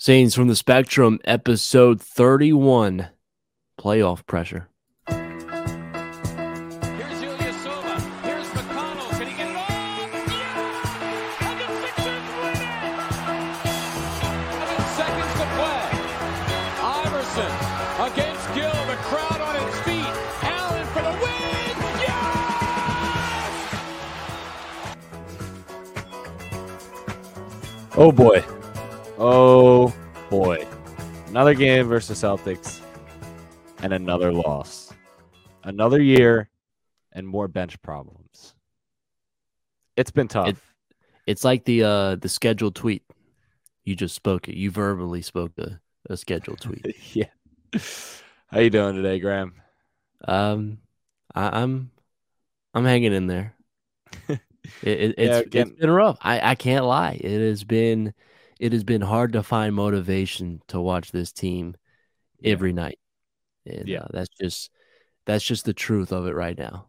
Scenes from the Spectrum, episode 31 Playoff Pressure. Here's Ilyasova. Here's McConnell. Can he get it off? Yeah! And the Sixers win it! Seven seconds to play. Iverson against Gill. The crowd on its feet. Allen for the win. Yes! Oh boy. Oh boy. Another game versus Celtics and another loss. Another year and more bench problems. It's been tough. It- It's like the uh the scheduled tweet. You just spoke it. You verbally spoke a, a scheduled tweet. yeah. How you doing today, Graeme? Um I, I'm I'm hanging in there. It, it, Yeah, it's, again- it's been rough. I, I can't lie. It has been it has been hard to find motivation to watch this team Yeah. every night. And Yeah. uh, that's just that's just the truth of it right now.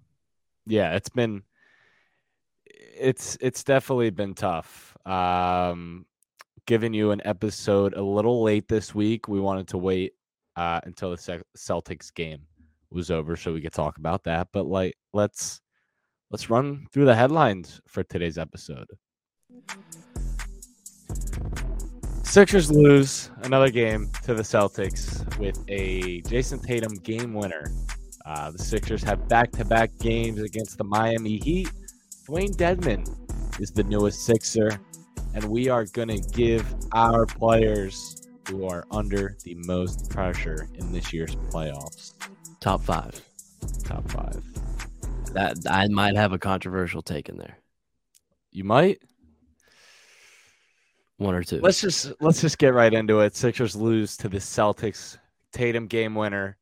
Yeah, it's been it's it's definitely been tough. Um giving you an episode a little late this week. We wanted to wait uh until the Celtics game was over so we could talk about that, but like let's let's run through the headlines for today's episode. Sixers lose another game to the Celtics with a Jayson Tatum game winner. Uh, the Sixers have back to back games against the Miami Heat. Dewayne Dedmon is the newest Sixer, and we are going to give our players who are under the most pressure in this year's playoffs Top five. top five. That I might have a controversial take in there. You might. One or two. Let's just let's just get right into it. Sixers lose to the Celtics. Tatum game winner.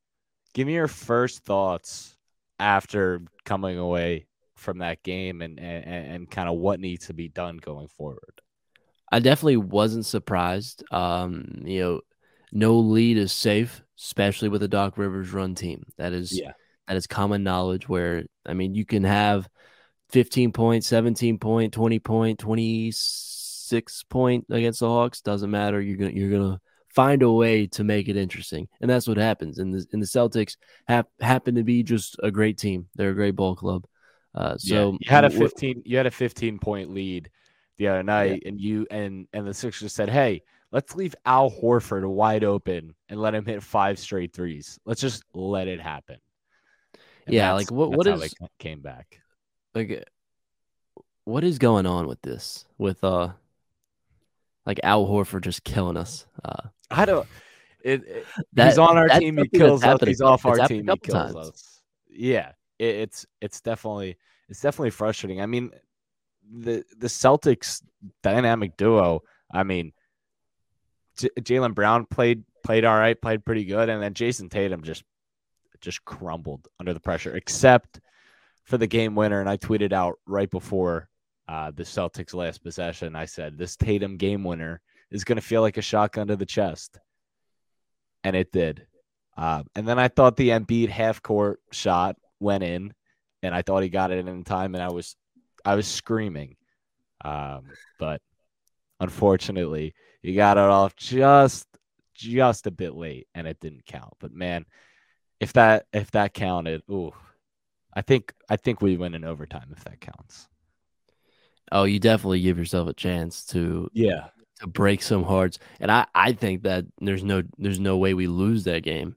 Give me your first thoughts after coming away from that game and and, and kind of what needs to be done going forward. I definitely wasn't surprised. Um, you know, no lead is safe, especially with a Doc Rivers run team. That is Yeah. that is common knowledge where I mean you can have 15 point, 17 point, 20 point, 26 point against the Hawks, doesn't matter. You're to you're to find a way to make it interesting. And that's what happens. And the and the Celtics have happen to be just a great team. They're a great ball club. Uh, so yeah, you had a 15 you had a 15 point lead the other night and you and and the Sixers said, "Hey, let's leave Al Horford wide open and let him hit five straight threes. Let's just let it happen." And Yeah, like, what- what is- came back. like what is going on with this with uh like Al Horford just killing us uh I don't it, it- That- he's on our team, he kills us. He's off our it's happened team, he kills times. us. Yeah, it, it's it's definitely it's definitely frustrating. I mean, the the Celtics dynamic duo. I mean, J- Jaylen Brown played played all right, played pretty good, and then Jayson Tatum just just crumbled under the pressure, except for the game winner. And I tweeted out right before uh, the Celtics' last possession. I said, "This Tatum game winner is going to feel like a shotgun to the chest," and it did. Uh, and then I thought the Embiid half court shot went in, and I thought he got it in time, and I was I was screaming. Um, but unfortunately, he got it off just just a bit late, and it didn't count. But man, if that if that counted, ooh, I think I think we win in overtime if that counts. Oh you definitely give yourself a chance to Yeah, to break some hearts and I I think that there's no there's no way we lose that game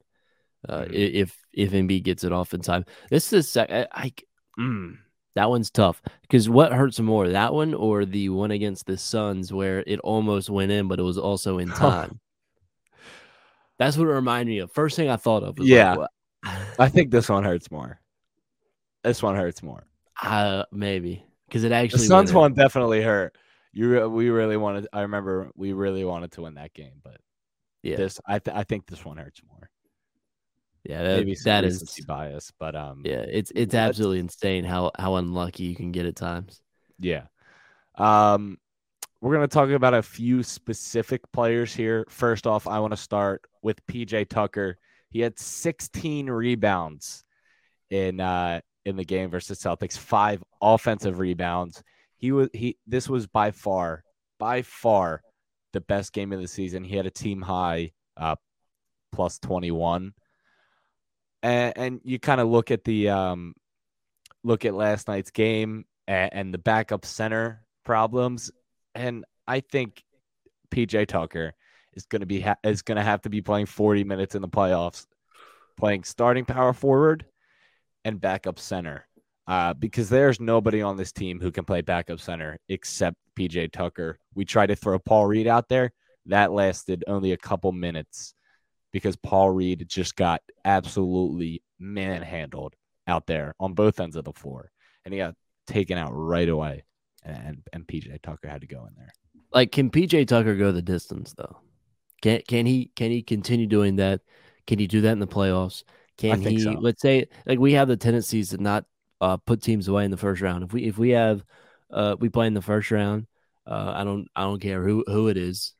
uh Mhm. if if Embiid gets it off in time this is sec- I, I mm, that one's tough because what hurts more that one or the one against the Suns where it almost went in but it was also in time that's what it reminded me of first thing I thought of was like, Yeah. what- I think this one hurts more. This one hurts more. Uh, maybe because it actually The Suns one definitely hurt. You we really wanted. I remember we really wanted to win that game, but Yeah, this I th- I think this one hurts more. yeah, that, Maybe that is bias, but um yeah, it's it's absolutely insane how how unlucky you can get at times. Yeah. Um, we're going to talk about a few specific players here. First off, I want to start with PJ Tucker. He had 16 rebounds in uh in the game versus Celtics, five offensive rebounds. He was he this was by far by far the best game of the season. He had a team high uh, plus 21. And, and you kind of look at the um, look at last night's game and, and the backup center problems, and I think PJ Tucker is going to be ha- is going to have to be playing 40 minutes in the playoffs, playing starting power forward and backup center. Uh, because there's nobody on this team who can play backup center except PJ Tucker. We tried to throw Paul Reed out there. That lasted only a couple minutes because Paul Reed just got absolutely manhandled out there on both ends of the floor. And he got taken out right away. And, and PJ Tucker had to go in there. Like, can PJ Tucker go the distance though? Can can he can he continue doing that? Can he do that in the playoffs? Can he? So. Let's say like we have the tendencies to not uh, put teams away in the first round. If we if we have uh, we play in the first round, uh, I don't I don't care who who it is.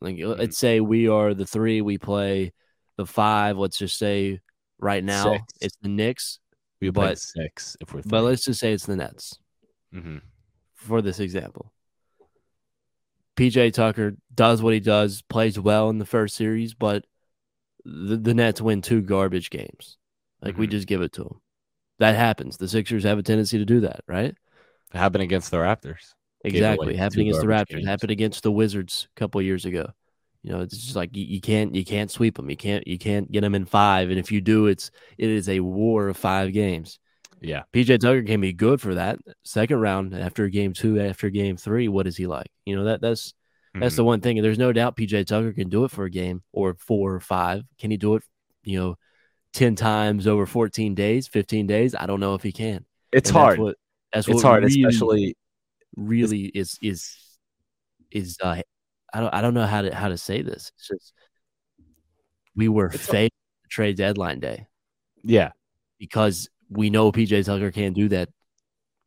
Like mm-hmm. let's say we are the three, we play the five. Let's just say right now six. it's the Knicks. We play six if we're. Three. But let's just say it's the Nets. Mm-hmm. For this example, PJ Tucker does what he does, plays well in the first series, but the, the Nets win two garbage games. Like mm-hmm. we just give it to them. That happens. The Sixers have a tendency to do that, right? It happened against the Raptors. Exactly. Happened against the Raptors. Games. Happened against the Wizards a couple years ago. You know, it's just like you, you, can't you can't sweep them. You can't you can't get them in five. And if you do, it's it is a war of five games. Yeah. PJ Tucker can be good for that second round after game two, after game three. What is he like? You know, that that's that's mm-hmm. the one thing. And there's no doubt PJ Tucker can do it for a game or four or five. Can he do it, you know, 10 times over 14 days, 15 days? I don't know if he can. It's and hard. That's what, that's it's what hard, really, especially really is is is uh I don't I don't know how to how to say this. It's just we were fake trade deadline day. Yeah. Because we know PJ Tucker can't do that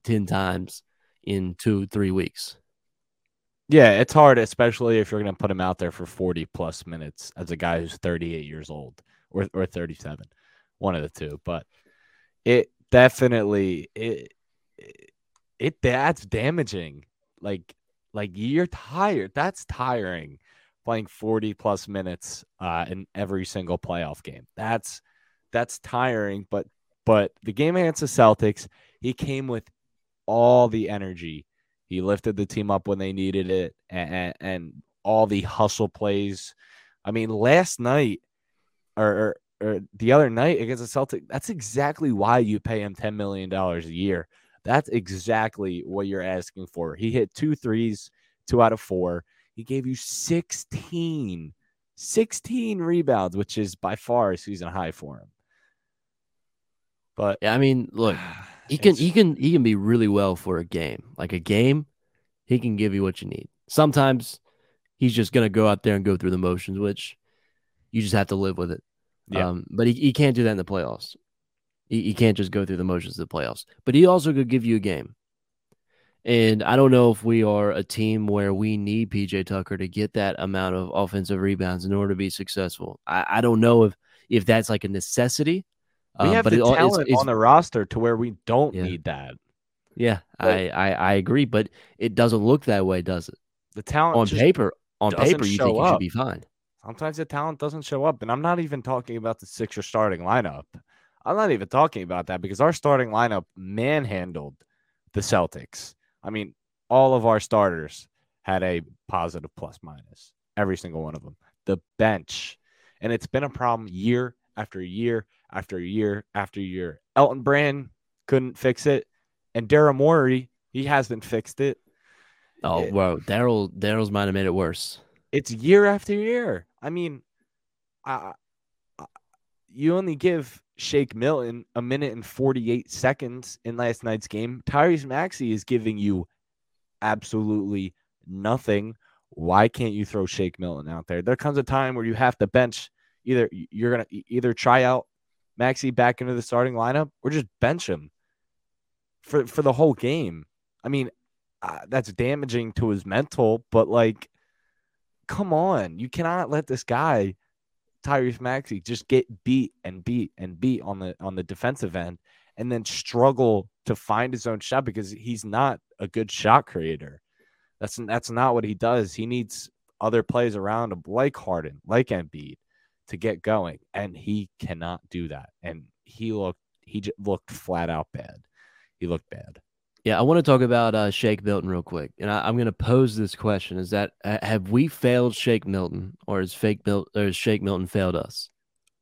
10 times in two, three weeks. Yeah, it's hard, especially if you're going to put him out there for 40 plus minutes as a guy who's 38 years old or, or 37, one of the two. But it definitely it, it, it that's damaging. Like like you're tired. That's tiring. Playing 40 plus minutes uh, in every single playoff game. That's that's tiring. But but the game against the Celtics, he came with all the energy he lifted the team up when they needed it, and, and all the hustle plays. I mean, last night or, or, or the other night against the Celtic, that's exactly why you pay him ten million dollars a year. That's exactly what you're asking for. He hit two threes, two out of four. He gave you 16, 16 rebounds, which is by far a season high for him. But yeah, I mean, look, he can he can he can be really well for a game. Like a game, he can give you what you need. Sometimes he's just gonna go out there and go through the motions, which you just have to live with it. Yeah. Um, but he, he can't do that in the playoffs. He, he can't just go through the motions of the playoffs. But he also could give you a game. And I don't know if we are a team where we need PJ Tucker to get that amount of offensive rebounds in order to be successful. I, I don't know if if that's like a necessity we um, have the it, talent it's, it's, on the roster to where we don't yeah. need that. Yeah, I, I, I agree, but it doesn't look that way, does it? The talent on paper, on paper, you think up. you should be fine. Sometimes the talent doesn't show up, and I'm not even talking about the Sixer starting lineup. I'm not even talking about that because our starting lineup manhandled the Celtics. I mean, all of our starters had a positive plus minus, every single one of them. The bench, and it's been a problem year after year after year after year. Elton Brand couldn't fix it, and Daryl Morey he hasn't fixed it. Oh it, well, Daryl Daryl's might have made it worse. It's year after year. I mean, I, I, you only give Shake Milton a minute and 48 seconds in last night's game. Tyrese Maxey is giving you absolutely nothing. Why can't you throw Shake Milton out there? There comes a time where you have to bench either you're gonna either try out Maxey back into the starting lineup or just bench him for for the whole game. I mean, uh, that's damaging to his mental, but like, come on, you cannot let this guy Tyrese Maxey just get beat and beat and beat on the on the defensive end and then struggle to find his own shot because he's not a good shot creator. That's that's not what he does. He needs other plays around him, like Harden, like Embiid, to get going, and he cannot do that. And he looked he just looked flat out bad. He looked bad. Yeah, I want to talk about uh, Shake Milton real quick, and I, am going to pose this question: Is that have we failed Shake Milton, or has Fake or has Shake Milton failed us?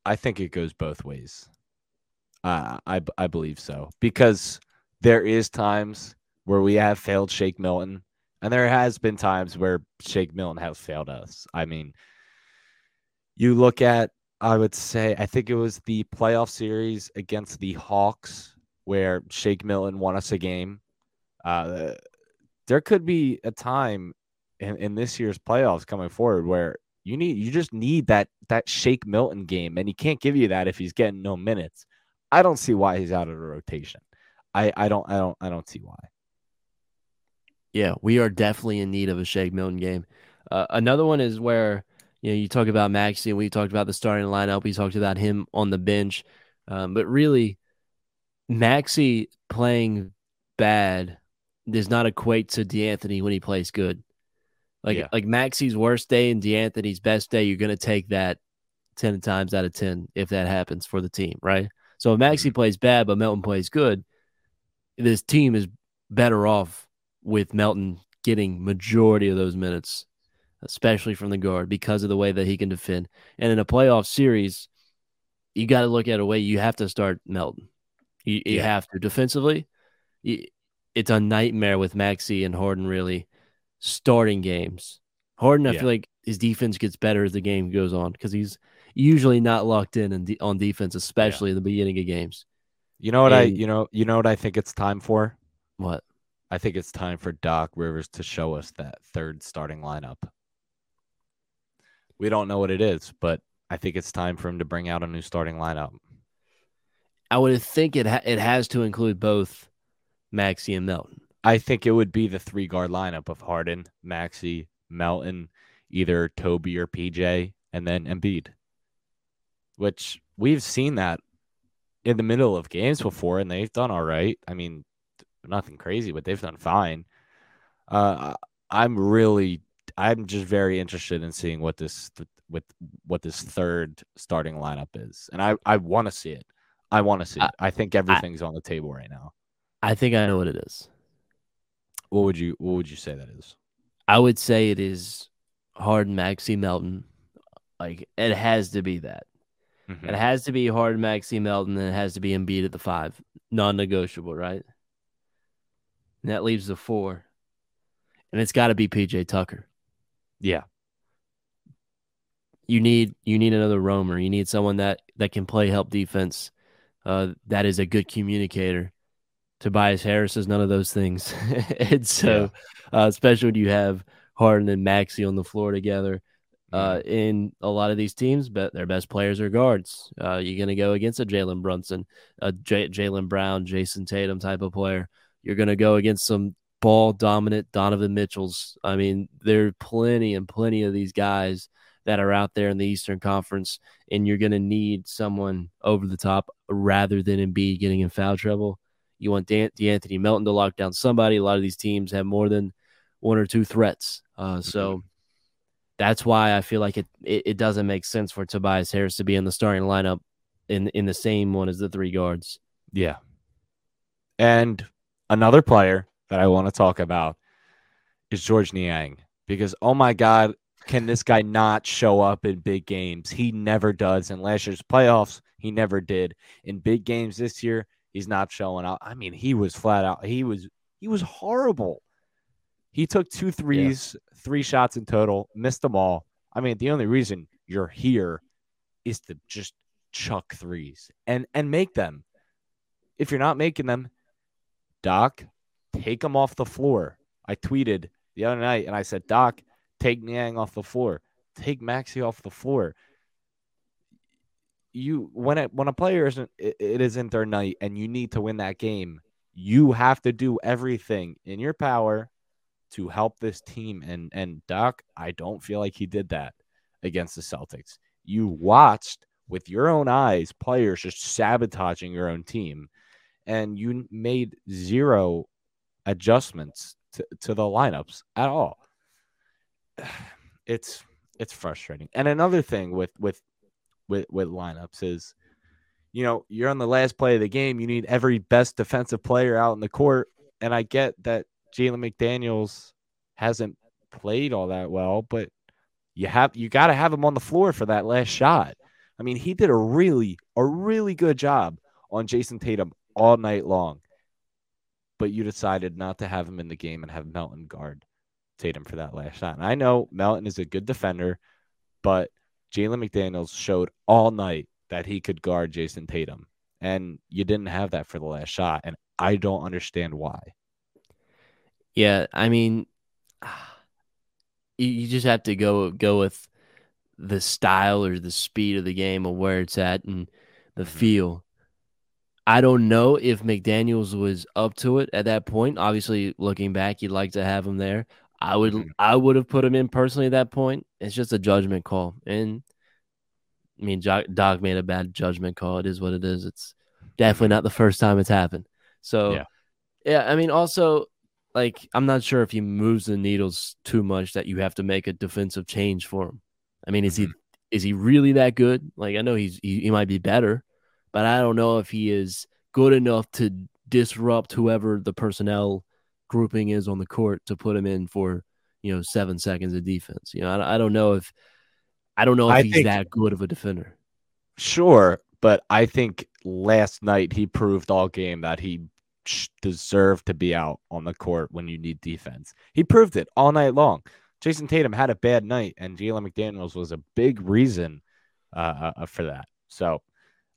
I think it goes both ways. Uh, I I believe so because there is times where we have failed Shake Milton, and there has been times where Shake Milton has failed us. I mean, you look at, I would say, I think it was the playoff series against the Hawks where Shake Milton won us a game. Uh, there could be a time in, in this year's playoffs coming forward where you need you just need that that Shake Milton game, and he can't give you that if he's getting no minutes. I don't see why he's out of the rotation. I I don't I don't I don't see why. Yeah, we are definitely in need of a Shake Milton game. Uh, another one is where you know you talk about and we talked about the starting lineup. We talked about him on the bench, um, but really, Maxey playing bad does not equate to De'Anthony when he plays good. Like yeah. like Maxey's worst day and De'Anthony's best day, you're gonna take that ten times out of ten if that happens for the team, right? So if Maxey mm-hmm. plays bad but Melton plays good, this team is better off with Melton getting majority of those minutes, especially from the guard because of the way that he can defend. And in a playoff series, you got to look at a way you have to start Melton. You, you yeah. have to defensively. You, it's a nightmare with Maxey and Harden really starting games. Harden, I yeah. feel like his defense gets better as the game goes on because he's usually not locked in, in de- on defense, especially yeah. in the beginning of games. You know what and, I you know you know what I think it's time for? What? I think it's time for Doc Rivers to show us that third starting lineup. We don't know what it is, but I think it's time for him to bring out a new starting lineup. I would think it ha- it has to include both Maxey and Melton. I think it would be the three guard lineup of Harden, Maxey, Melton, either Toby or PJ, and then Embiid. Which we've seen that in the middle of games before, and they've done all right. I mean, nothing crazy, but they've done fine. Uh, I'm really, I'm just very interested in seeing what this with what this third starting lineup is, and I I want to see it. I want to see it. I think everything's I, on the table right now. I think I know what it is. What would you What would you say that is? I would say it is Harden, Maxey, Melton. Like it has to be that. Mm-hmm. It has to be Harden, Maxey, Melton, and it has to be Embiid at the five, non-negotiable, right? And that leaves the four, and it's got to be PJ Tucker. Yeah. You need you need another roamer. You need someone that that can play help defense. Uh, that is a good communicator. Tobias Harris is none of those things, and so yeah. uh, especially when you have Harden and Maxey on the floor together uh, in a lot of these teams, but their best players are guards. Uh, you're going to go against a Jalen Brunson, a J- Jaylen Brown, Jayson Tatum type of player. You're going to go against some ball dominant Donovan Mitchells. I mean, there are plenty and plenty of these guys that are out there in the Eastern Conference, and you're going to need someone over the top rather than Embiid getting in foul trouble. You want De- De'Anthony Melton to lock down somebody. A lot of these teams have more than one or two threats. Uh, so mm-hmm that's why I feel like it, it, it doesn't make sense for Tobias Harris to be in the starting lineup in in the same one as the three guards. Yeah. And another player that I want to talk about is Georges Niang because oh my god, can this guy not show up in big games? He never does. In last year's playoffs, he never did. In big games this year, he's not showing up. I mean, he was flat out. He was he was horrible. He took two threes, yeah. three shots in total, missed them all. I mean, the only reason you're here is to just chuck threes and and make them. If you're not making them, Doc, take him off the floor. I tweeted the other night and I said, Doc, take Niang off the floor, take Maxey off the floor. You when it when a player isn't it, it isn't their night and you need to win that game, you have to do everything in your power to help this team. And and Doc, I don't feel like he did that against the Celtics. You watched with your own eyes players just sabotaging your own team, and you made zero adjustments to, to the lineups at all. it's it's frustrating. And another thing with with with with lineups is, you know, you're on the last play of the game. You need every best defensive player out in the court. And I get that Jalen McDaniels hasn't played all that well, but you have you got to have him on the floor for that last shot. I mean, he did a really a really good job on Jayson Tatum all night long. But you decided not to have him in the game and have Melton guard Tatum for that last shot. And I know Melton is a good defender, but Jalen McDaniels showed all night that he could guard Jayson Tatum. And you didn't have that for the last shot. And I don't understand why. Yeah, I mean, you just have to go go with the style or the speed of the game of where it's at and the mm-hmm. feel. I don't know if McDaniels was up to it at that point. Obviously, looking back, you'd like to have him there. I would mm-hmm. I would have put him in personally at that point. It's just a judgment call, and I mean, Doc made a bad judgment call. It is what it is. It's definitely not the first time it's happened. So, yeah, yeah I mean, also, like, I'm not sure if he moves the needles too much that you have to make a defensive change for him. I mean, is mm-hmm. he is he really that good? Like, I know he's he, he might be better, but I don't know if he is good enough to disrupt whoever the personnel grouping is on the court to put him in for you know seven seconds of defense. You know, I, I don't know if I don't know if I he's think, that good of a defender. Sure, but I think last night he proved all game that he deserved to be out on the court when you need defense. He proved it all night long. Jayson Tatum had a bad night, and Jalen McDaniels was a big reason uh, uh, for that. So,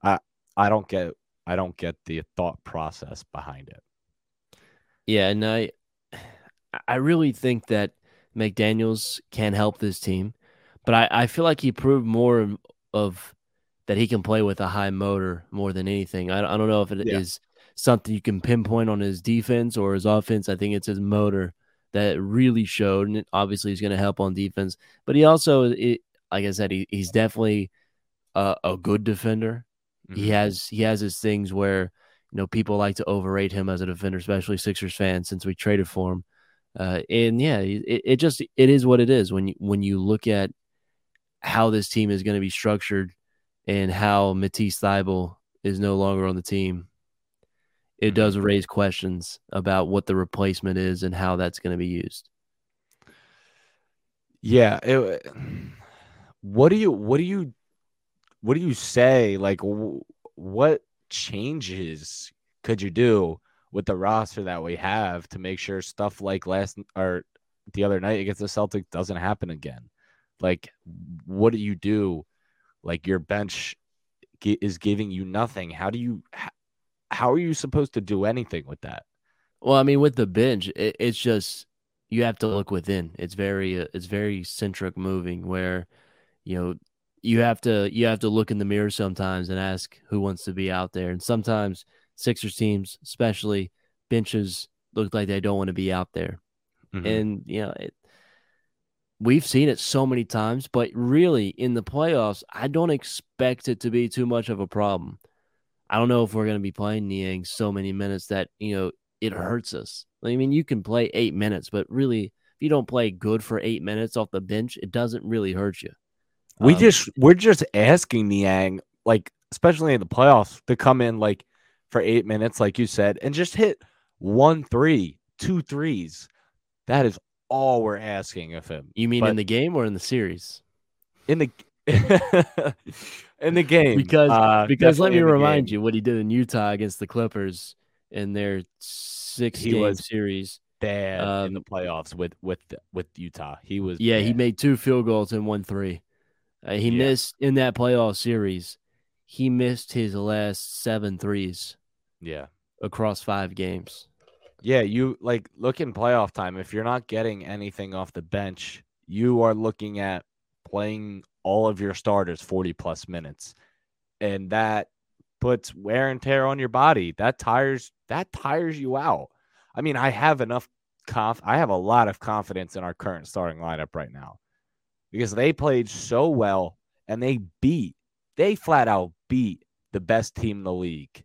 I I don't get I don't get the thought process behind it. Yeah, and I I really think that McDaniels can help this team, but I, I feel like he proved more of that he can play with a high motor more than anything. I, I don't know if it yeah. is something you can pinpoint on his defense or his offense. I think it's his motor that really showed, and obviously he's going to help on defense. But he also, it, like I said, he, he's definitely a, a good defender. Mm-hmm. He has he has his things where you know, people like to overrate him as a defender, especially Sixers fans, since we traded for him. Uh, and yeah, it, it just it is what it is when you when you look at how this team is going to be structured and how Matisse Thybulle is no longer on the team. It does mm-hmm. raise questions about what the replacement is and how that's going to be used. Yeah, it, what do you what do you what do you say like what changes could you do with the roster that we have to make sure stuff like last or the other night against the Celtics doesn't happen again? Like, what do you do? Like, your bench is giving you nothing. How do you, how are you supposed to do anything with that? Well, I mean, with the bench, it, it's just you have to look within. It's very, uh, it's very centric moving where, you know, you have to you have to look in the mirror sometimes and ask who wants to be out there. And sometimes Sixers teams, especially benches, look like they don't want to be out there. Mm-hmm. And you know, it, we've seen it so many times, but really in the playoffs, I don't expect it to be too much of a problem. I don't know if we're going to be playing Niang so many minutes that you know it hurts us. I mean, you can play eight minutes, but really, if you don't play good for eight minutes off the bench, it doesn't really hurt you. We um, just we're just asking Niang, like especially in the playoffs, to come in like for eight minutes, like you said, and just hit one three, two threes. That is all we're asking of him. You mean but in the game or in the series? In the in the game, because uh, because let me remind game. you what he did in Utah against the Clippers in their six he game series. Bad um, in the playoffs with with with Utah. He was yeah. Bad. He made two field goals and one three. Uh, he yeah. missed in that playoff series. He missed his last seven threes. Yeah. Across five games. Yeah, you like look in playoff time. If you're not getting anything off the bench, you are looking at playing all of your starters 40 plus minutes. And that puts wear and tear on your body. That tires that tires you out. I mean, I have enough conf I have a lot of confidence in our current starting lineup right now because they played so well and they beat, they flat out beat the best team in the league.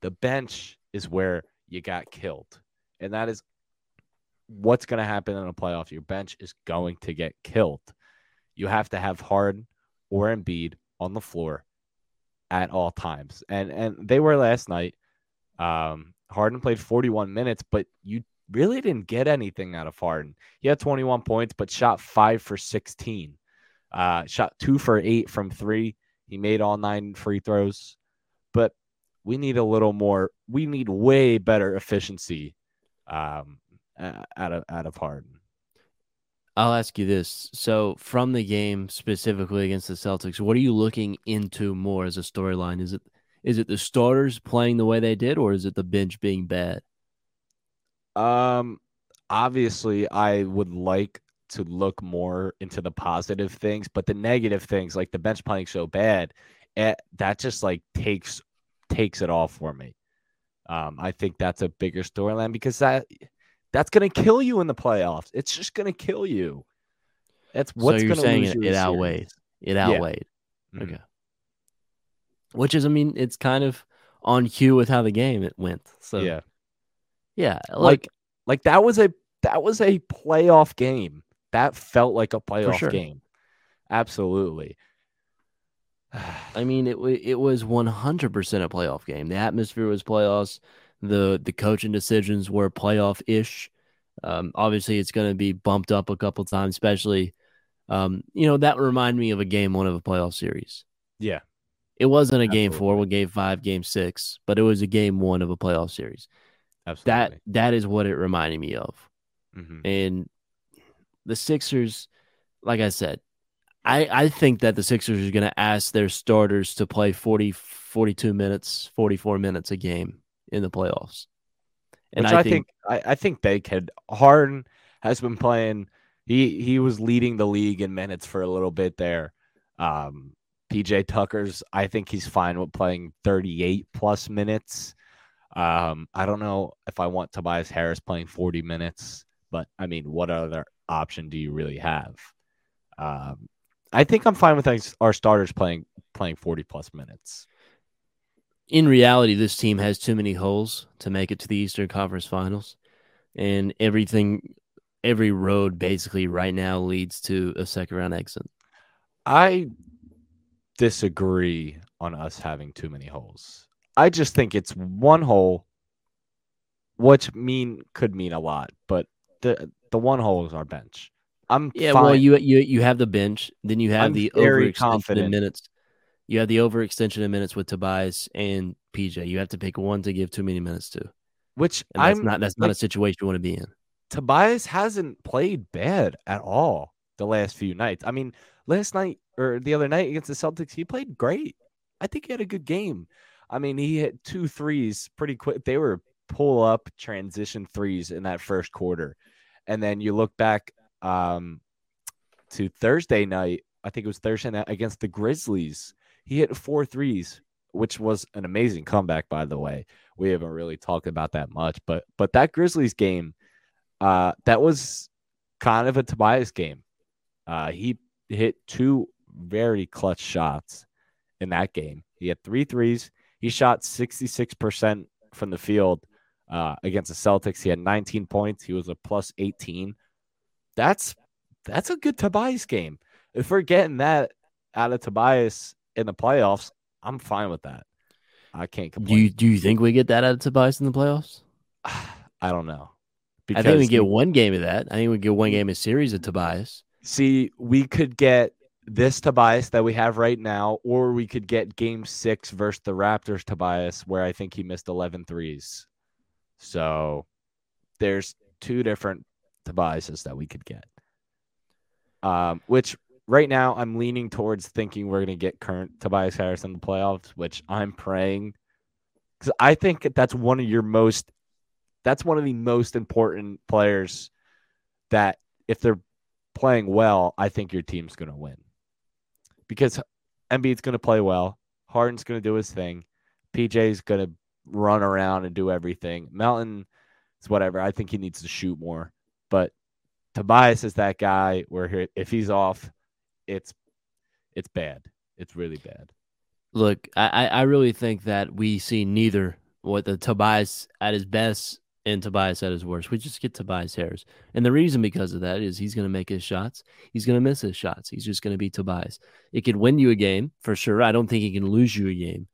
The bench is where you got killed. And that is what's going to happen in a playoff. Your bench is going to get killed. you have to have Harden or Embiid on the floor at all times. And and they were last night. Um, Harden played 41 minutes, but you really didn't get anything out of Harden. He had 21 points, but shot five for 16. Uh, shot two for eight from three. He made all nine free throws. But we need a little more. We need way better efficiency um, out of out of Harden. I'll ask you this. So, from the game specifically against the Celtics, what are you looking into more as a storyline? Is it is it the starters playing the way they did, or is it the bench being bad? Um, obviously, I would like to look more into the positive things, but the negative things, like the bench playing so bad, it, eh, that just like takes takes it all for me. Um, I think that's a bigger storyline because that that's going to kill you in the playoffs. It's just going to kill you. That's what's so you're saying it, it outweighed. It outweighed. Yeah. Mm-hmm. Okay. Which is, I mean, it's kind of on cue with how the game it went. So yeah, yeah, like like that was a that was a playoff game. That felt like a playoff sure. game. Absolutely. I mean, it it was one hundred percent a playoff game. The atmosphere was playoffs. The the coaching decisions were playoff ish. Um, obviously, it's going to be bumped up a couple times, especially. Um, you know that remind me of a game one of a playoff series. Yeah, it wasn't a Absolutely. game four, game five, game six, but it was a game one of a playoff series. Absolutely. That that is what it reminded me of. Mm-hmm. And the Sixers, like I said, I, I think that the Sixers are going to ask their starters to play 40, 42 minutes, 44 minutes a game in the playoffs. And Which I, think, think I, I think they could. Harden has been playing. He he was leading the league in minutes for a little bit there. Um, PJ Tucker's. I think he's fine with playing 38 plus minutes. Um, I don't know if I want Tobias Harris playing 40 minutes, but I mean, what other option do you really have? Um, I think I'm fine with our starters playing playing 40 plus minutes. In reality, this team has too many holes to make it to the Eastern Conference Finals, and everything, every road basically right now leads to a second round exit. I disagree on us having too many holes. I just think it's one hole, which mean could mean a lot, but the the one hole is our bench. I'm yeah. Fine. Well, you you you have the bench, then you have I'm the overextension in minutes. You have the overextension in minutes with Tobias and PJ. You have to pick one to give too many minutes to. Which and that's I'm not that's not like, a situation you want to be in. Tobias hasn't played bad at all the last few nights. I mean, last night or the other night against the Celtics, he played great. I think he had a good game. I mean, he hit two threes pretty quick. They were pull up transition threes in that first quarter. And then you look back um, to Thursday night. I think it was Thursday night against the Grizzlies. He hit four threes, which was an amazing comeback, by the way. We haven't really talked about that much, but but that Grizzlies game, uh, that was kind of a Tobias game. Uh, he hit two very clutch shots in that game. He had three threes. He shot 66% from the field uh, against the Celtics. He had 19 points. He was a plus 18 that's that's a good Tobias game. If we're getting that out of Tobias in the playoffs, I'm fine with that. I can't complain. Do you do you think we get that out of Tobias in the playoffs? I don't know. Because I think we get one game of that. I think we get one game of series of Tobias. See, we could get this Tobias that we have right now, or we could get game six versus the Raptors Tobias, where I think he missed 11 threes. So there's two different Tobiases that we could get. Um, which right now I'm leaning towards thinking we're going to get current Tobias Harris in the playoffs, which I'm praying because I think that's one of your most, that's one of the most important players that if they're playing well, I think your team's going to win because Embiid's going to play well, Harden's going to do his thing, PJ's going to run around and do everything. Melton is whatever. I think he needs to shoot more. But Tobias is that guy where if he's off, it's it's bad. It's really bad. Look, I, I really think that we see neither what the Tobias at his best and Tobias at his worst. We just get Tobias Harris. And the reason because of that is he's going to make his shots. He's going to miss his shots. He's just going to be Tobias. It could win you a game for sure. I don't think he can lose you a game,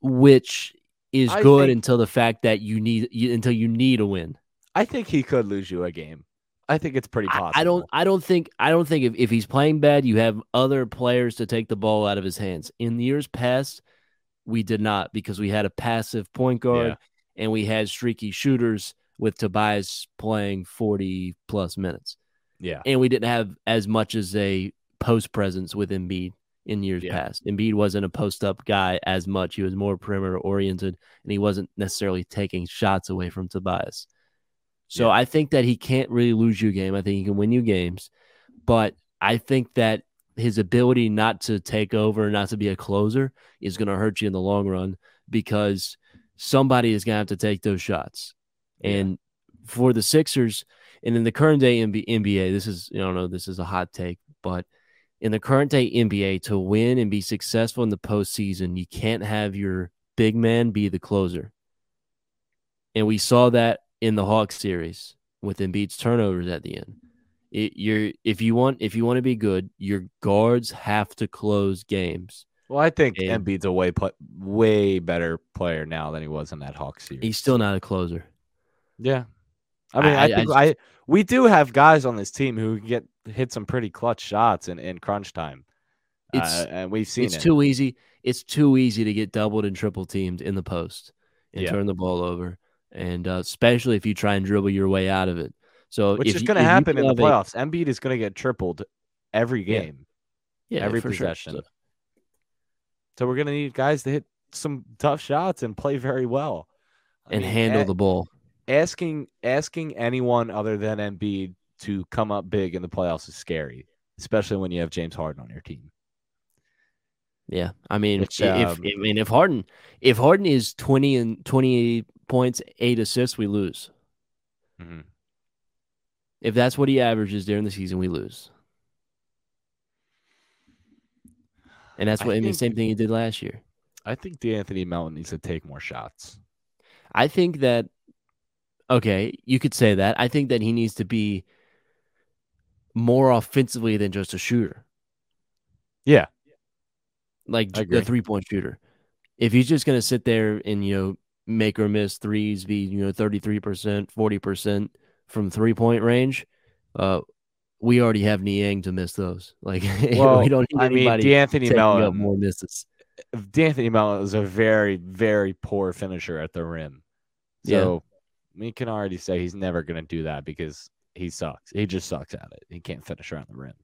which is I good think- until the fact that you need you, until you need a win. I think he could lose you a game. I think it's pretty I, possible. I don't I don't think I don't think if, if he's playing bad, you have other players to take the ball out of his hands. In years past, we did not because we had a passive point guard Yeah. And we had streaky shooters with Tobias playing 40 plus minutes. Yeah. And we didn't have as much as a post presence with Embiid in years Yeah. past. Embiid wasn't a post up guy as much. He was more perimeter oriented and he wasn't necessarily taking shots away from Tobias. So Yeah. I think that he can't really lose you a game. I think he can win you games. But I think that his ability not to take over, not to be a closer, is going to hurt you in the long run because somebody is going to have to take those shots. And for the Sixers, and in the current day NBA, this is, I don't know, this is a hot take, but in the current day NBA, to win and be successful in the postseason, you can't have your big man be the closer. And we saw that in the Hawks series with Embiid's turnovers at the end. It, you're if you want if you want to be good, your guards have to close games. Well, I think And- Embiid's a way way better player now than he was in that Hawks series. He's still not a closer. Yeah. I mean, I, I- I just- I, we do have guys on this team who get hit some pretty clutch shots in, in crunch time. It's- uh, and we've seen it's it. too easy. It's too easy to get doubled and triple teamed in the post and Yeah. turn the ball over, and uh, especially if you try and dribble your way out of it. So which is going to happen in the have a- playoffs. Embiid is going to get tripled every game, yeah, every for sure. possession. So- So we're going to need guys to hit some tough shots and play very well I and mean, handle a- the ball. asking asking anyone other than Embiid to come up big in the playoffs is scary, especially when you have James Harden on your team. Yeah, I mean, Which, if um, I mean if Harden if Harden is twenty and twenty points, eight assists, we lose. Mhm. If that's what he averages during the season, we lose. And that's what I mean. Same thing he did last year. I think De'Anthony Melton needs to take more shots. I think that okay, you could say that. I think that he needs to be more offensively than just a shooter, Yeah, like I j- agree. the three point shooter. If he's just going to sit there and you know make or miss threes, be you know thirty three percent, forty percent from three point range, uh, we already have Niang to miss those. Like Well, we don't need I mean, anybody De'Anthony taking up Melton. more misses. De'Anthony Melton is a very, very poor finisher at the rim. Yeah. So we can already say he's never going to do that because he sucks. He just sucks at it. He can't finish around the rim.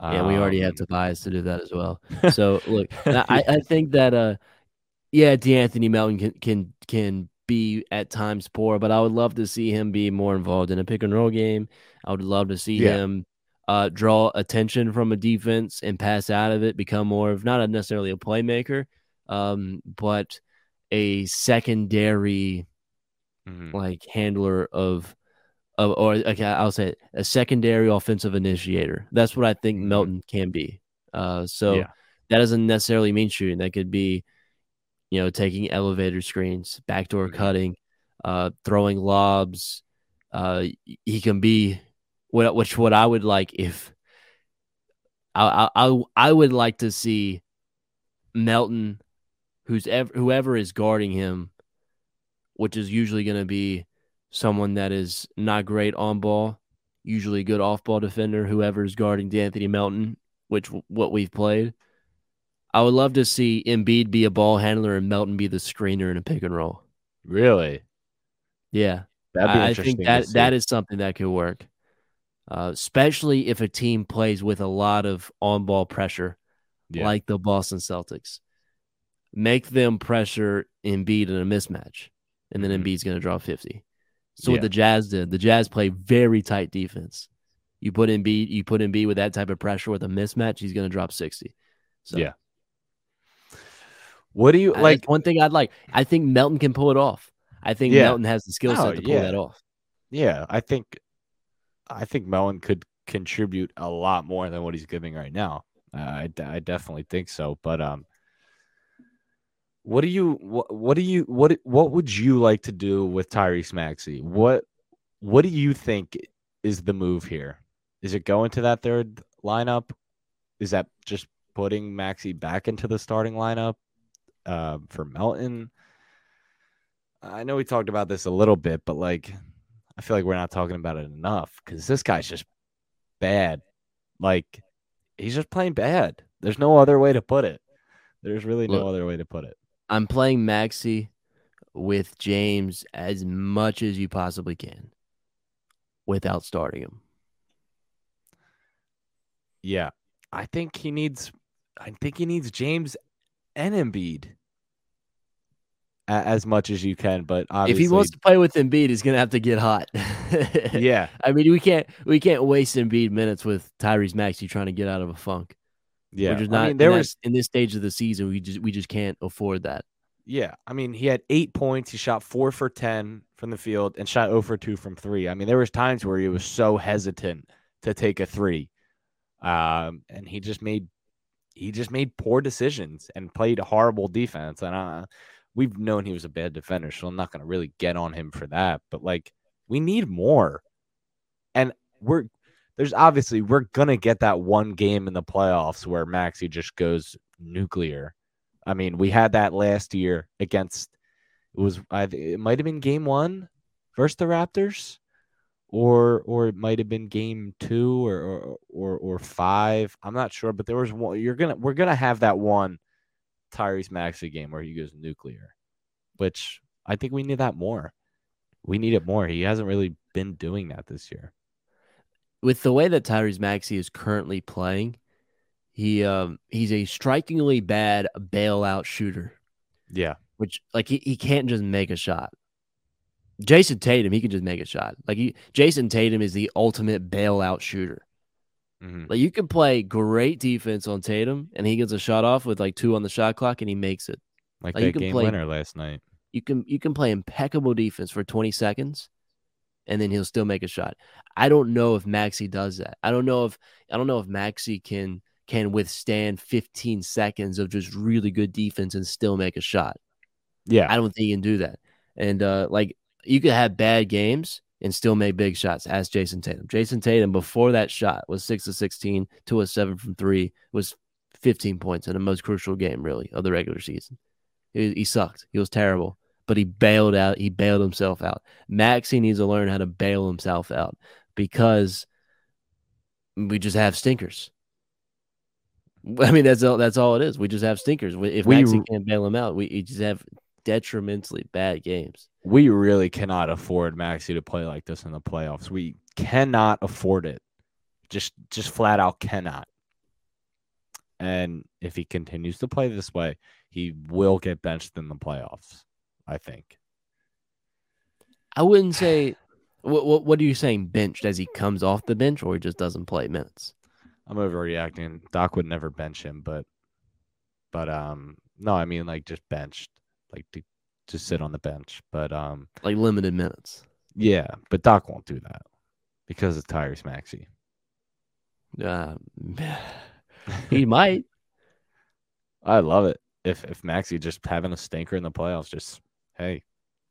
Yeah, we already have Um, Tobias to do that as well. So look, I, I think that uh yeah, De'Anthony Melton can can can be at times poor, but I would love to see him be more involved in a pick and roll game. I would love to see Yeah. him uh draw attention from a defense and pass out of it, become more of not a necessarily a playmaker, um, but a secondary mhm. like handler of of or okay, I'll say it, a secondary offensive initiator. That's what I think Mhm. Melton can be. Uh, so Yeah. that doesn't necessarily mean shooting. That could be, you know, taking elevator screens, backdoor Mhm. cutting, uh, throwing lobs. Uh, he can be what which what I would like if I I I, I would like to see Melton, who's ever whoever is guarding him, which is usually going to be someone that is not great on ball, usually good off ball defender. Whoever is guarding De'Anthony Melton, which what we've played, I would love to see Embiid be a ball handler and Melton be the screener in a pick and roll. Really? Yeah, That'd be I, I think that that is something that could work, uh, especially if a team plays with a lot of on ball pressure, Yeah. like the Boston Celtics. Make them pressure Embiid in a mismatch, and then Mhm. Embiid's going to draw fifty. So what the Jazz did, the Jazz play very tight defense. You put Embiid, you put Embiid with that type of pressure with a mismatch, he's going to drop sixty. So Yeah. What do you I- like? one thing I'd like. I think Melton can pull it off. I think Yeah. Melton has the skill set Oh, to pull yeah. that off. Yeah, I think, I think Melton could contribute a lot more than what he's giving right now. Uh, I, I definitely think so. But um, what do you what, what do you what what would you like to do with Tyrese Maxey? What what do you think is the move here? Is it going to that third lineup? Is that just putting Maxey back into the starting lineup uh, for Melton? I know we talked about this a little bit, but like, I feel like we're not talking about it enough because this guy's just bad. Like, he's just playing bad. There's no other way to put it. There's really no Look, other way to put it. I'm playing Maxey with James as much as you possibly can without starting him. Yeah, I think he needs. I think he needs James and Embiid as much as you can. But obviously, if he wants to play with Embiid, he's gonna have to get hot. yeah, I mean, we can't we can't waste Embiid minutes with Tyrese Maxey trying to get out of a funk. yeah. We're just I mean, there in, that- was in this stage of the season. We just we just can't afford that. Yeah, I mean, he had eight points. He shot four for ten from the field and shot 0 for two from three. I mean, there was times where he was so hesitant to take a three, um, and he just made he just made poor decisions and played horrible defense. And uh, we've known he was a bad defender, so I'm not going to really get on him for that. But like, we need more, and we're there's obviously we're gonna get that one game in the playoffs where Maxey just goes nuclear. I mean, we had that last year against it was I it might have been game one versus the Raptors, or or it might have been game two or or or, or five. I'm not sure, but there was one. You're gonna we're gonna have that one Tyrese Maxey game where he goes nuclear, which I think we need that more. We need it more. He hasn't really been doing that this year. With the way that Tyrese Maxey is currently playing, he um he's a strikingly bad bailout shooter. Yeah, which like he, he can't just make a shot. Jayson Tatum, he can just make a shot. Like he, Jayson Tatum is the ultimate bailout shooter. hmm Like you can play great defense on Tatum and he gets a shot off with like two on the shot clock and he makes it. like, Like, you that can game play- winner last night. You can you can play impeccable defense for 20 seconds and then he'll still make a shot. I don't know if Maxey does that. I don't know if I don't know if Maxey can can withstand 15 seconds of just really good defense and still make a shot. Yeah, I don't think he can do that. And uh, like you could have bad games and still make big shots. As Jayson Tatum. Jayson Tatum before that shot was six of sixteen, two of seven from three, was fifteen points in the most crucial game really of the regular season. He, he sucked. He was terrible, but he bailed out. He bailed himself out. Maxey needs to learn how to bail himself out because we just have stinkers. I mean, that's all. That's all it is. We just have stinkers. If We- Maxey can't bail him out, we we just have detrimentally bad games. we really cannot afford Maxey to play like this in the playoffs. We cannot afford it. Just just flat out cannot. And if he continues to play this way, he will get benched in the playoffs, I think. I wouldn't say. What, what what are you saying? Benched as he comes off the bench, or he just doesn't play minutes? I'm overreacting. Doc would never bench him, but but um no, I mean like just benched. Like to just sit on the bench. But um Like limited minutes. yeah, but Doc won't do that because it's Tyrese Maxey. Uh, he might. I love it. If if Maxey just having a stinker in the playoffs, just hey,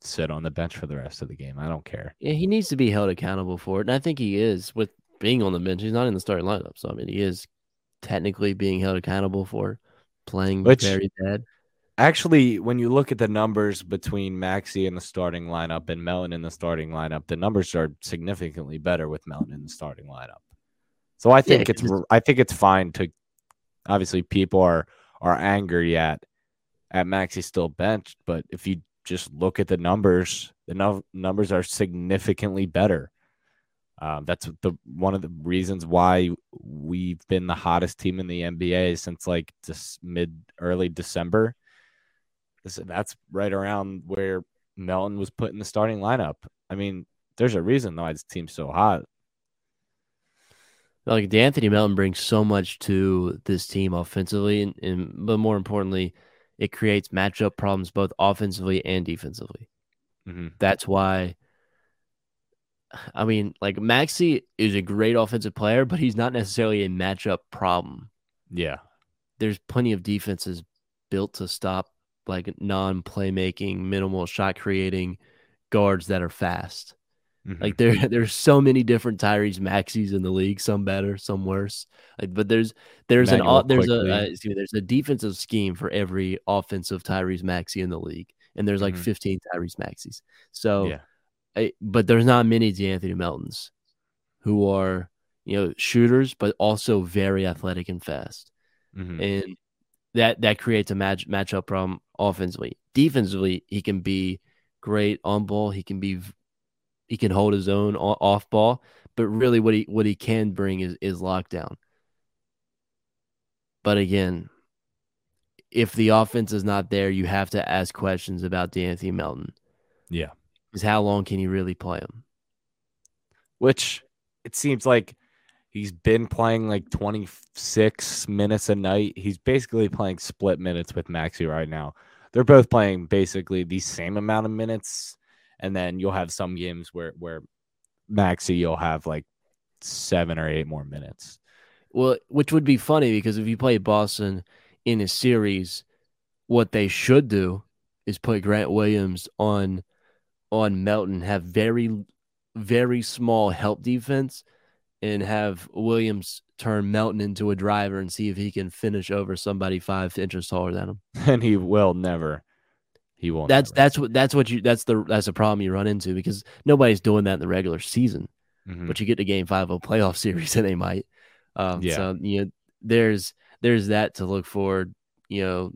sit on the bench for the rest of the game. I don't care. Yeah, he needs to be held accountable for it, and I think he is with being on the bench. He's not in the starting lineup, so I mean, he is technically being held accountable for playing Which- very bad. Actually, when you look at the numbers between Maxey in the starting lineup and Melton in the starting lineup, the numbers are significantly better with Melton in the starting lineup. So I think it's 'cause- I think it's fine to obviously people are are angry at at Maxey still benched, but if you just look at the numbers, the num- numbers are significantly better. Um, that's the one of the reasons why we've been the hottest team in the NBA since like this mid early December. That's right around where Melton was put in the starting lineup. I mean, there's a reason why this team's so hot. Like De'Anthony Melton brings so much to this team offensively, and, and but more importantly, it creates matchup problems both offensively and defensively. Mhm. That's why. I mean, like Maxey is a great offensive player, but he's not necessarily a matchup problem. Yeah, There's plenty of defenses built to stop like non playmaking, minimal shot creating guards that are fast. Mhm. Like there, there's so many different Tyrese Maxeys in the league. Some better, some worse. Like, but there's there's an there's Quickley. a uh, excuse me, there's a defensive scheme for every offensive Tyrese Maxey in the league, and there's like Mhm. 15 Tyrese Maxeys. So, yeah, I, but there's not many De'Anthony Meltons who are you know shooters, but also very athletic and fast Mhm. and that that creates a match matchup problem offensively. Defensively, he can be great on ball. He can be he can hold his own off ball, but really what he what he can bring is is lockdown. But again, if the offense is not there, you have to ask questions about De'Anthony Melton. yeah. Because how long can he really play him? Which it seems like he's been playing like 26 minutes a night. He's basically playing split minutes with Maxey right now. They're both playing basically the same amount of minutes, and then you'll have some games where where Maxey you'll have like seven or eight more minutes. Well, which would be funny because if you play Boston in a series, what they should do is put Grant Williams on on Melton, have very very small help defense, and have Williams turn Melton into a driver and see if he can finish over somebody five inches taller than him. And he will never. He won't. That's never. that's what that's what you that's the that's the problem you run into because nobody's doing that in the regular season. Mhm. but you get to game five of a playoff series and they might. Um, Yeah. So you know, there's there's that to look forward. You know,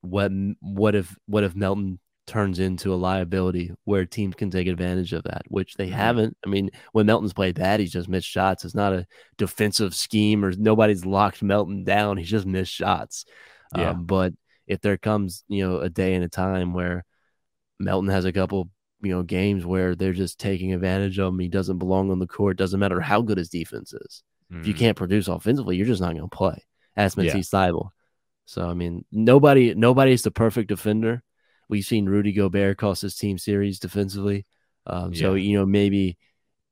what what if what if Melton turns into a liability where teams can take advantage of that, which they Mhm. haven't. I mean, when Melton's played bad, he's just missed shots. It's not a defensive scheme or nobody's locked Melton down. He's just missed shots. Yeah. Um, but if there comes, you know, a day and a time where Melton has a couple, you know, games where they're just taking advantage of him, he doesn't belong on the court. Doesn't matter how good his defense is. If you Mhm. can't produce offensively, you're just not going to play. Ask Yeah. Matisse Thybulle. So I mean, nobody, nobody's the perfect defender. We've seen Rudy Gobert cost his team series defensively. Um, so Yeah. you know maybe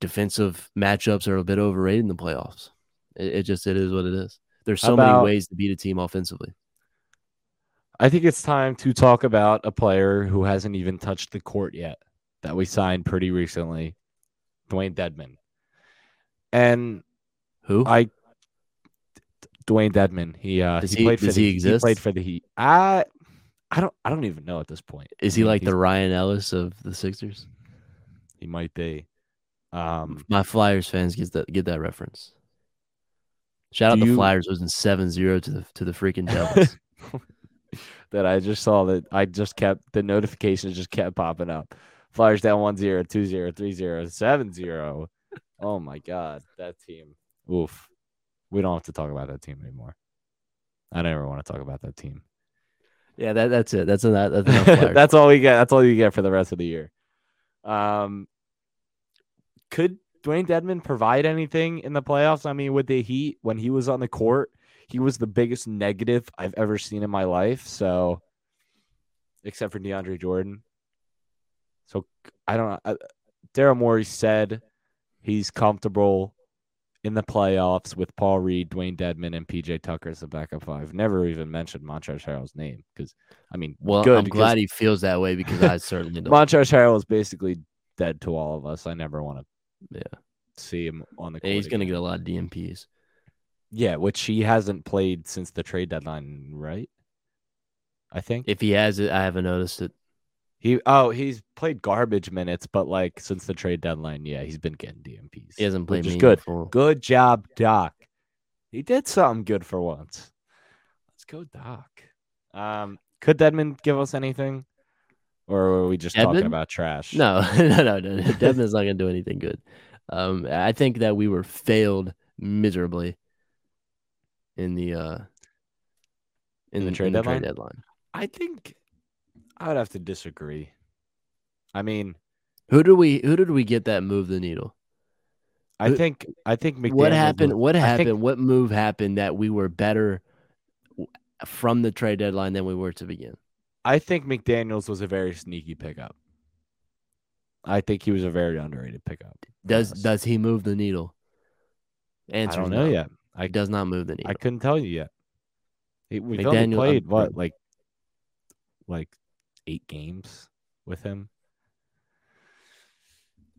defensive matchups are a bit overrated in the playoffs. It, it just it is what it is. There's so many ways to beat a team offensively. I think it's time to talk about a player who hasn't even touched the court yet that we signed pretty recently, Dewayne Dedmon. And Who? I Dewayne Dedmon, he uh he, he- played for the he he played for the Heat. I I don't I don't even know at this point. is he like he's- the Ryan Ellis of the Sixers? he might be. Um My Flyers fans get that get that reference. Shout out Do the you- Flyers losing 7-0 to the to the freaking Devils. that I just saw that I just kept the notifications just kept popping up. Flyers down 1 0, 2 0, 3 0, 7 0. Oh my God. That team. Oof. We don't have to talk about that team anymore. I never want to talk about that team. Yeah, that, that's it. That's enough. That's enough That's all we get. That's all you get for the rest of the year. Um, could Dewayne Dedmon provide anything in the playoffs? I mean, with the Heat, when he was on the court, he was the biggest negative I've ever seen in my life. So, except for DeAndre Jordan. So I don't know. Daryl Morey said he's comfortable in the playoffs with Paul Reed, Dewayne Dedmon, and PJ Tucker as the backup five. Never even mentioned Montrezl Harrell's name because I mean, well, good I'm glad he feels that way because I certainly don't. Montrezl Harrell is basically dead to all of us. I never want to yeah, see him on the court. he's gonna get a lot of DNPs. yeah, which he hasn't played since the trade deadline, right? I think If he has it, I haven't noticed it. He oh he's played garbage minutes, but like since the trade deadline, yeah, he's been getting DNPs. He hasn't played which good. Good job, Doc. He did something good for once. Let's go, Doc. Um, could Dedmon give us anything, or are we just talking about trash? No, no, no, no. Devon's not gonna do anything good. Um, I think that we were failed miserably in the uh in, the in trade the deadline? trade deadline. I think I would have to disagree. I mean, Who did we who did we get that move the needle? I Who- think I think McDaniels what happened? What happened? think- what move happened that we were better from the trade deadline than we were to begin? I think McDaniels was a very sneaky pickup. I think he was a very underrated pickup. Does does he move the needle? Answer I don't know no. yet. I He does not move the needle. I couldn't tell you yet. He, we've only McDaniel- played um, what like like eight games with him.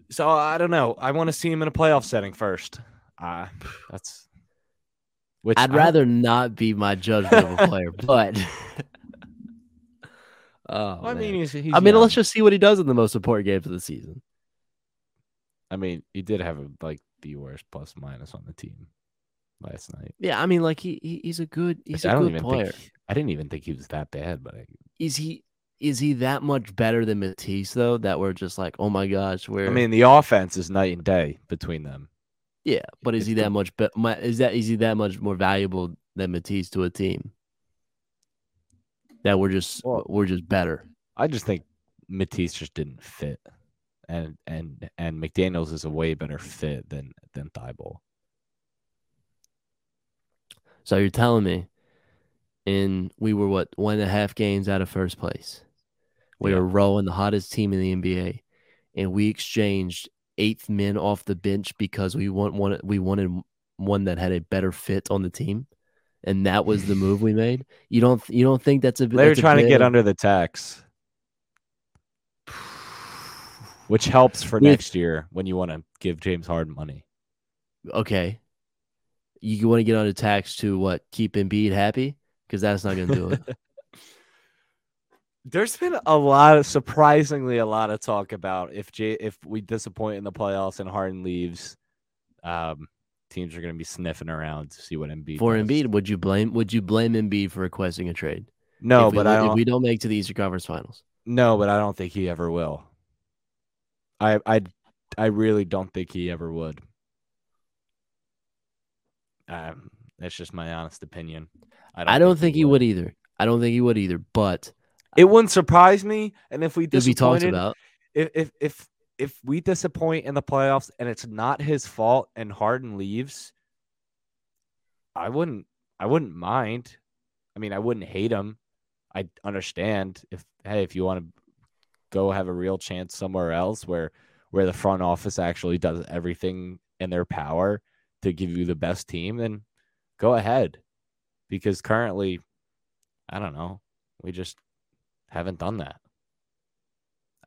So I don't know. I want to see him in a playoff setting first. Uh, that's which I'd I- rather not be my judgment of a player, but oh, I mean, he's, he's I mean, young. let's just see what he does in the most important games of the season. I mean, he did have like the worst plus minus on the team last night. Yeah, I mean, like he, he he's a good he's Which a I don't good even player. think I didn't even think he was that bad, but I, Is he is he that much better than Matisse though? That we're just like, oh my gosh, we're I mean, the offense is night and day between them. yeah, but is he that much? Be- is that is he that much more valuable than Matisse to a team? That we're just Well- we're just better. I just think Matisse just didn't fit, and and and McDaniels is a way better fit than than Thybulle. So you're telling me, in we were what one and a half games out of first place. We Yeah. were rolling the hottest team in the NBA, and we exchanged eighth men off the bench because we want one. We wanted one that had a better fit on the team, and that was the move we made. You don't you don't think that's a? They were trying to get of- under the tax, which helps for next year when you want to give James Harden money. Okay, you want to get a tax to what? Keep Embiid happy because that's not going to do it. There's been a lot of surprisingly a lot of talk about if J if we disappoint in the playoffs and Harden leaves, um, teams are going to be sniffing around to see what Embiid For does. Embiid, would you blame would you blame Embiid for requesting a trade? No, if we, but I don't. we don't make to the Eastern Conference Finals. No, but I don't think he ever will. I I I really don't think he ever would. Um, that's just my honest opinion. I don't think he would either. I don't think he would either. But It wouldn't surprise me, and if we disappointed, about. if if if if we disappoint in the playoffs and it's not his fault and Harden leaves, I wouldn't I wouldn't mind. I mean, I wouldn't hate him. I understand if hey, if you want to go have a real chance somewhere else where where the front office actually does everything in their power to give you the best team, then go ahead. Because currently, I don't know, we just haven't done that.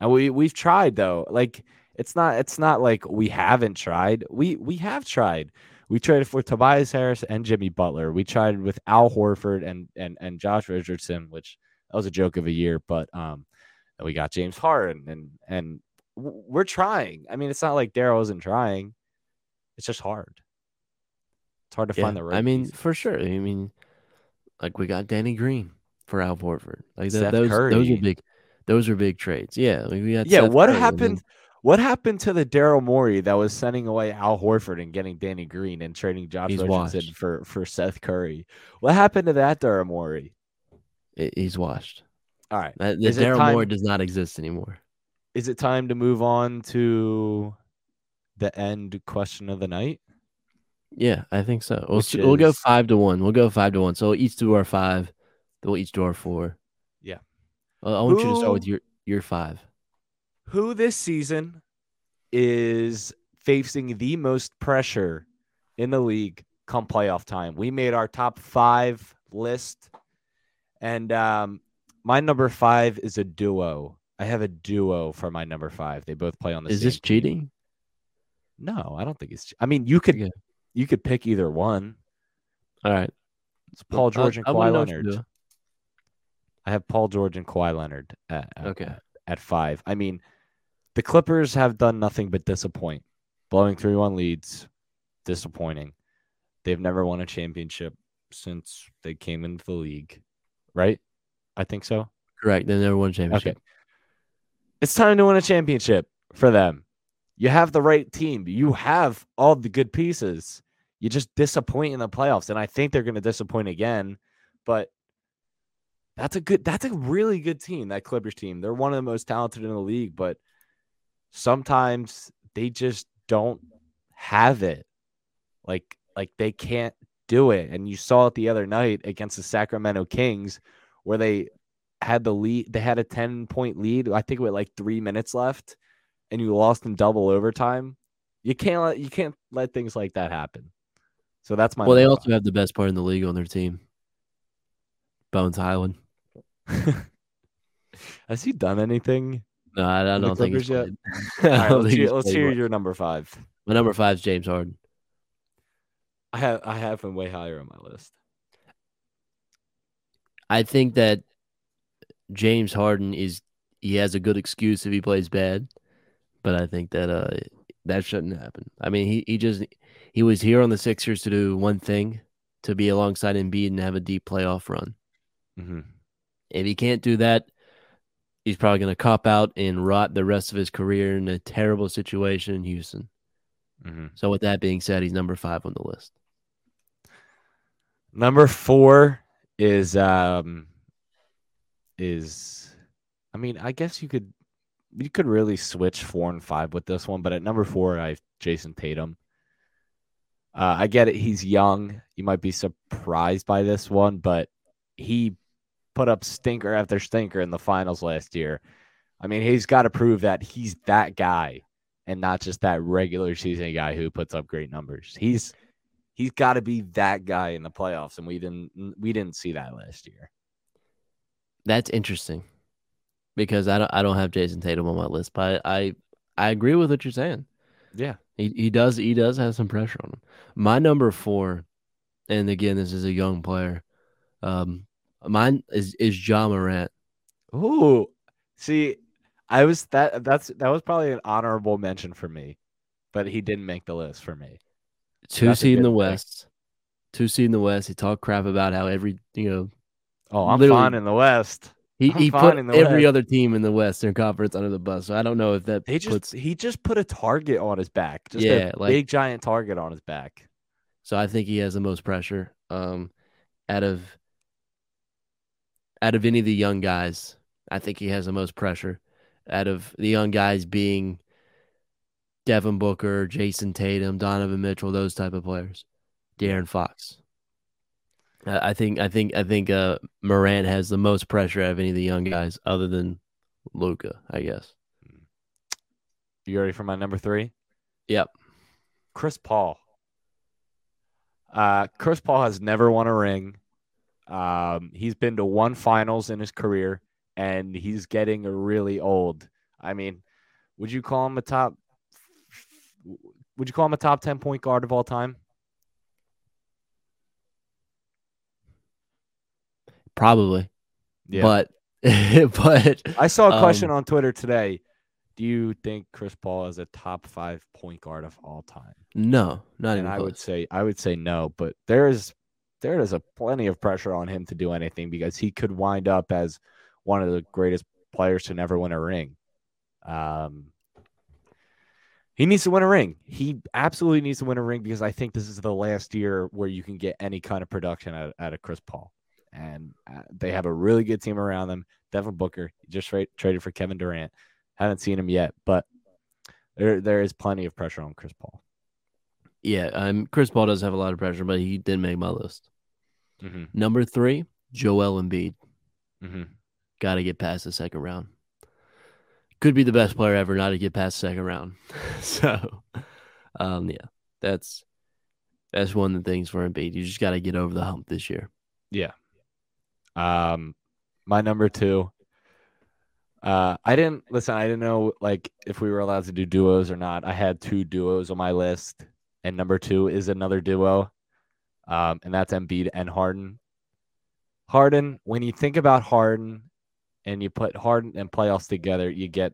And we we've tried though. Like it's not it's not like we haven't tried. We we have tried. We traded for Tobias Harris and Jimmy Butler. We tried with Al Horford and and and Josh Richardson, which that was a joke of a year, but um we got James Harden and and we're trying. I mean, it's not like Daryl isn't trying. It's just hard. It's hard to Yeah, find the right. I mean, pieces. for sure. I mean, like we got Danny Green for Al Horford. Like th- Seth those, those Curry. are big. Those are big trades. Yeah, like we got yeah, Seth what Curry, happened? What happened to the Daryl Morey that was sending away Al Horford and getting Danny Green and trading Josh He's Richardson washed. for for Seth Curry? What happened to that Daryl Morey? i- He's washed. All right, That, the Daryl time- Morey does not exist anymore. is it time to move on to the end question of the night? Yeah, I think so. We'll Which s- we'll go five to one. We'll go five to one. So we'll each do our five. Then we'll each do our four. Yeah. I want you to start with your your five. Who this season is facing the most pressure in the league come playoff time? We made our top five list, and um, my number five is a duo. I have a duo for my number five. They both play on the Is this team. cheating? No, I don't think it's. I mean, you could Okay. You could pick either one. All right. It's Paul George and I Kawhi Leonard. I have Paul George and Kawhi Leonard at, at- Okay. at, at five. I mean, the Clippers have done nothing but disappoint. Blowing 3 1 leads, disappointing. They've never won a championship since they came into the league, right? I think so. Correct. They never won a championship. Okay. It's time to win a championship for them. You have the right team. You have all the good pieces. You just disappoint in the playoffs. And I think they're going to disappoint again. But that's a good, that's a really good team, that Clippers team. They're one of the most talented in the league, but sometimes they just don't have it. Like, like they can't do it. And you saw it the other night against the Sacramento Kings where they had the lead. They had a 10 point lead, I think with like three minutes left, and you lost in double overtime. You can't let you can't let things like that happen. So that's my Well, they also have the best player in the league on their team, Bones Hyland. Has he done anything? No, I, I don't think he's Clippers played. Right, don't let's think hear, let's hear your number five. My number five is James Harden. I have I have him way higher on my list. I think that James Harden is he has a good excuse if he plays bad, but I think that uh that shouldn't happen. I mean, he he just he was here on the Sixers to do one thing, to be alongside Embiid and have a deep playoff run. Mm-hmm. If he can't do that, he's probably going to cop out and rot the rest of his career in a terrible situation in Houston. Mm-hmm. So with that being said, he's number 5 on the list. Number four is um is I mean, I guess you could you could really switch four and five with this one, but at number four I have Jayson Tatum. Uh, I get it, he's young. You might be surprised by this one, but he put up stinker after stinker in the finals last year. I mean, he's got to prove that he's that guy and not just that regular season guy who puts up great numbers. He's he's got to be that guy in the playoffs, and we didn't we didn't see that last year. That's interesting because I don't I don't have Jayson Tatum on my list, but I I agree with what you're saying. Yeah, He he does he does have some pressure on him. My number four, and again, this is a young player. Um, mine is is Ja Morant. Ooh, see, I was that that's that was probably an honorable mention for me, but he didn't make the list for me. Two That's seed in the pick. West. Two seed in the West. He talked crap about how every you know Oh, I'm fine in the West. He, I'm he put every West. other team in the Western Conference under the bus. So I don't know if that They just puts. he just put a target on his back, just Yeah, a like- big giant target on his back. So I think he has the most pressure. Um, out of out of any of the young guys, I think he has the most pressure. Out of the young guys being Devin Booker, Jayson Tatum, Donovan Mitchell, those type of players, De'Aaron Fox. I I think I think I think uh, Morant has the most pressure out of any of the young guys, other than Luka, I guess. You ready for my number three? Yep. Chris Paul. Uh, Chris Paul has never won a ring. Um, he's been to one finals in his career, and he's getting really old. I mean, would you call him a top? Would you call him a top ten point guard of all time? Probably, Yeah. but but I saw a question um, on Twitter today. Do you think Chris Paul is a top five point guard of all time? no, not and even I would say I would say no, but there is there is a plenty of pressure on him to do anything because he could wind up as one of the greatest players to never win a ring. Um, he needs to win a ring. He absolutely needs to win a ring because I think this is the last year where you can get any kind of production out, out of Chris Paul. And uh, they have a really good team around them. Devin Booker just tra- traded for Kevin Durant. Haven't seen him yet, but there there is plenty of pressure on Chris Paul. Yeah, um, Chris Paul does have a lot of pressure, but he did make my list. Mm-hmm. Number three, Joel Embiid. Mm-hmm. Got to get past the second round. Could be the best player ever not to get past the second round. so, um, yeah, that's that's one of the things for Embiid. You just got to get over the hump this year. Yeah. Um, my number two. Uh, I didn't listen. I didn't know like if we were allowed to do duos or not. I had two duos on my list, and number two is another duo, um, and that's Embiid and Harden. Harden. When you think about Harden, and you put Harden and playoffs together, you get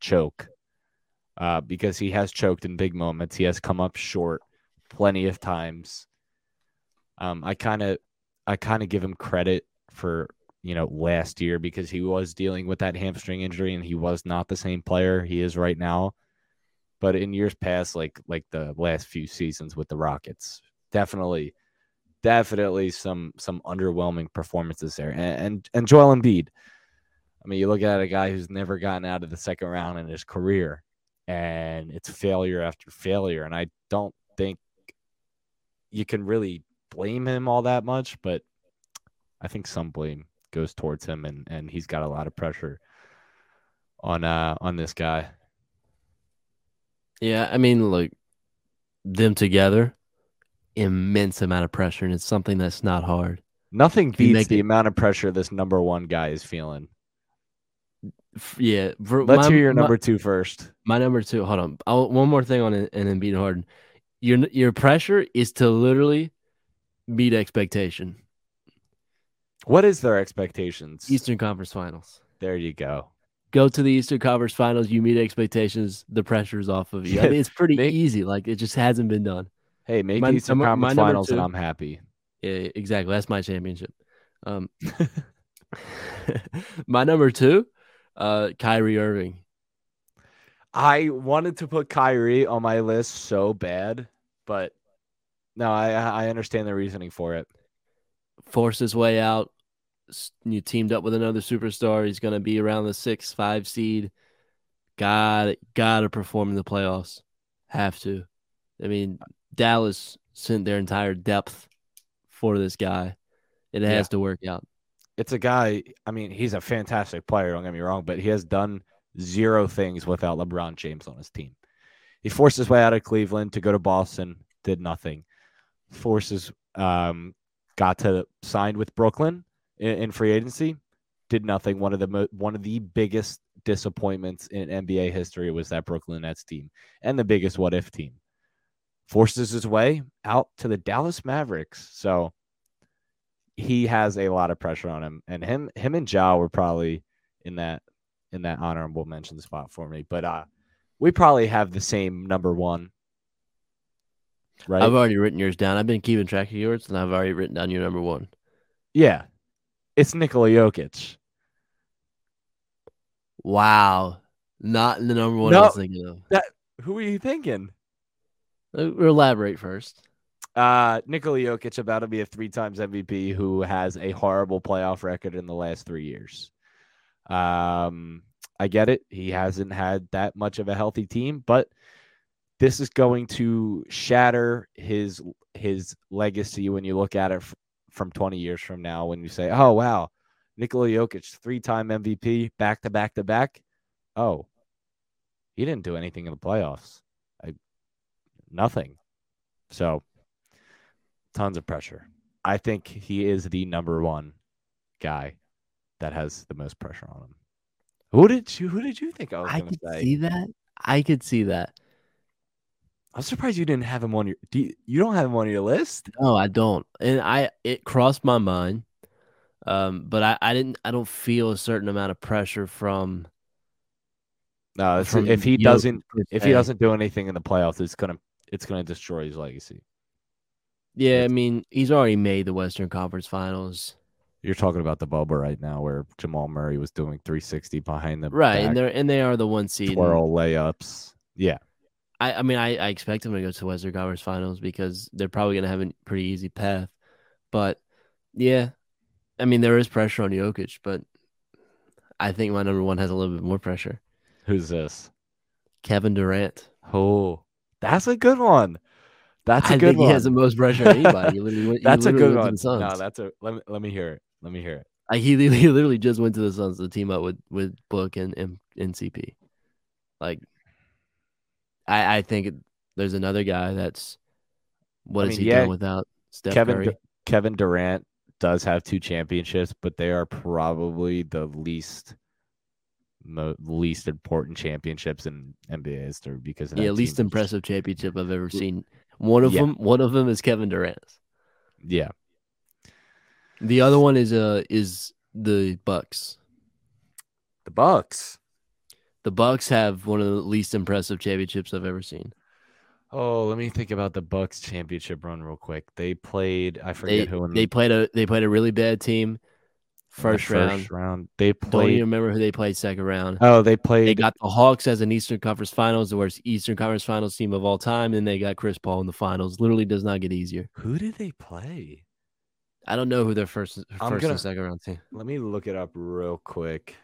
choke, uh, because he has choked in big moments. He has come up short plenty of times. Um, I kind of I kind of give him credit for you know last year because he was dealing with that hamstring injury and he was not the same player he is right now. But in years past, like like the last few seasons with the Rockets, definitely, definitely some some underwhelming performances there. And and, and Joel Embiid, I mean, you look at a guy who's never gotten out of the second round in his career, and it's failure after failure. And I don't think you can really blame him all that much, but I think some blame goes towards him, and and he's got a lot of pressure on uh on this guy. Yeah, I mean, look, them together, immense amount of pressure, and it's something that's not hard. Nothing beats the it- amount of pressure this number one guy is feeling. Yeah, for Let's my- hear your my- number two first. My number two. Hold on. I'll, one more thing on it, and then beat Harden. Your your pressure is to literally meet expectation. What is their expectations? Eastern Conference Finals. There you go. Go to the Eastern Conference Finals. You meet expectations. The pressure's off of you. I mean, it's pretty they- easy. Like it just hasn't been done. Hey, make My- Eastern my- my Conference number Finals, and I'm happy. Yeah, exactly. That's my championship. Um, my number two, uh, Kyrie Irving. I wanted to put Kyrie on my list so bad, but no, I I understand the reasoning for it. forced his way out. You teamed up with another superstar. He's going to be around the six, five seed. Got got to perform in the playoffs. Have to. I mean, Dallas sent their entire depth for this guy. It Yeah. has to work out. It's a guy. I mean, he's a fantastic player. Don't get me wrong, but he has done zero things without LeBron James on his team. He forced his way out of Cleveland to go to Boston, did nothing. Forces um, got to signed with Brooklyn in, in free agency, did nothing. One of the mo- one of the biggest disappointments in NBA history was that Brooklyn Nets team, and the biggest what if team. Forces his way out to the Dallas Mavericks. So he has a lot of pressure on him, and him him and Ja were probably in that in that honorable mention spot for me. But uh, we probably have the same number one, right? I've already written yours down. I've been keeping track of yours, and I've already written down your number one. yeah, it's Nikola Jokic. Wow. Not in the number one No. I was thinking of. Who are you thinking? Uh, Elaborate first. Uh, Nikola Jokic about to be a three times MVP who has a horrible playoff record in the last three years. Um, I get it. He hasn't had that much of a healthy team, but this is going to shatter his his legacy when you look at it from 20 years from now. When you say, "Oh wow, Nikola Jokic, three time MVP, back to back to back." Oh, he didn't do anything in the playoffs. I nothing. So tons of pressure. I think he is the number one guy that has the most pressure on him. Who did you who did you think I was I could say? see that. I could see that. I'm surprised you didn't have him on your do you, you don't have him on your list? No, I don't. And I it crossed my mind. Um, but I, I didn't I don't feel a certain amount of pressure from No, it's, from if he Jokic doesn't if he doesn't do anything in the playoffs, it's gonna it's gonna destroy his legacy. Yeah, I mean, he's already made the Western Conference Finals. You're talking about the bubble right now where Jamal Murray was doing 360 behind the Right, back, and they're and they are the one seed. and twirl layups. Yeah. I, I mean, I, I expect them to go to Western Conference Finals because they're probably going to have a pretty easy path. But yeah, I mean, there is pressure on Jokic, but I think my number one has a little bit more pressure. Who's this? Kevin Durant. Oh, that's a good one. That's a I good one. he has the most pressure on anybody. Went, That's a good one. No, that's a let me let me hear it. Let me hear it. Like, he, he literally just went to the Suns to team up with with Book and, and NCP. Like, I I think there's another guy that's what I is he yeah, doing without Steph Kevin Curry? Du- Kevin Durant does have two championships, but they are probably the least mo- least important championships in NBA history because of yeah, least team. impressive championship I've ever seen. One of Yeah. them, one of them is Kevin Durant's. Yeah, The other one is uh is the Bucks. the Bucks. The Bucks have one of the least impressive championships I've ever seen. Oh, let me think about the Bucks championship run real quick. They played. I They forget who in they played a they played a really bad team in the first, round. round. They Don't played. even remember who they played second round. oh, they played They got the Hawks as an Eastern Conference Finals, the worst Eastern Conference Finals team of all time, and they got Chris Paul in the finals. Literally does not get easier. who did they play? I don't know who their first I'm first gonna- and second round team. Let me look it up real quick.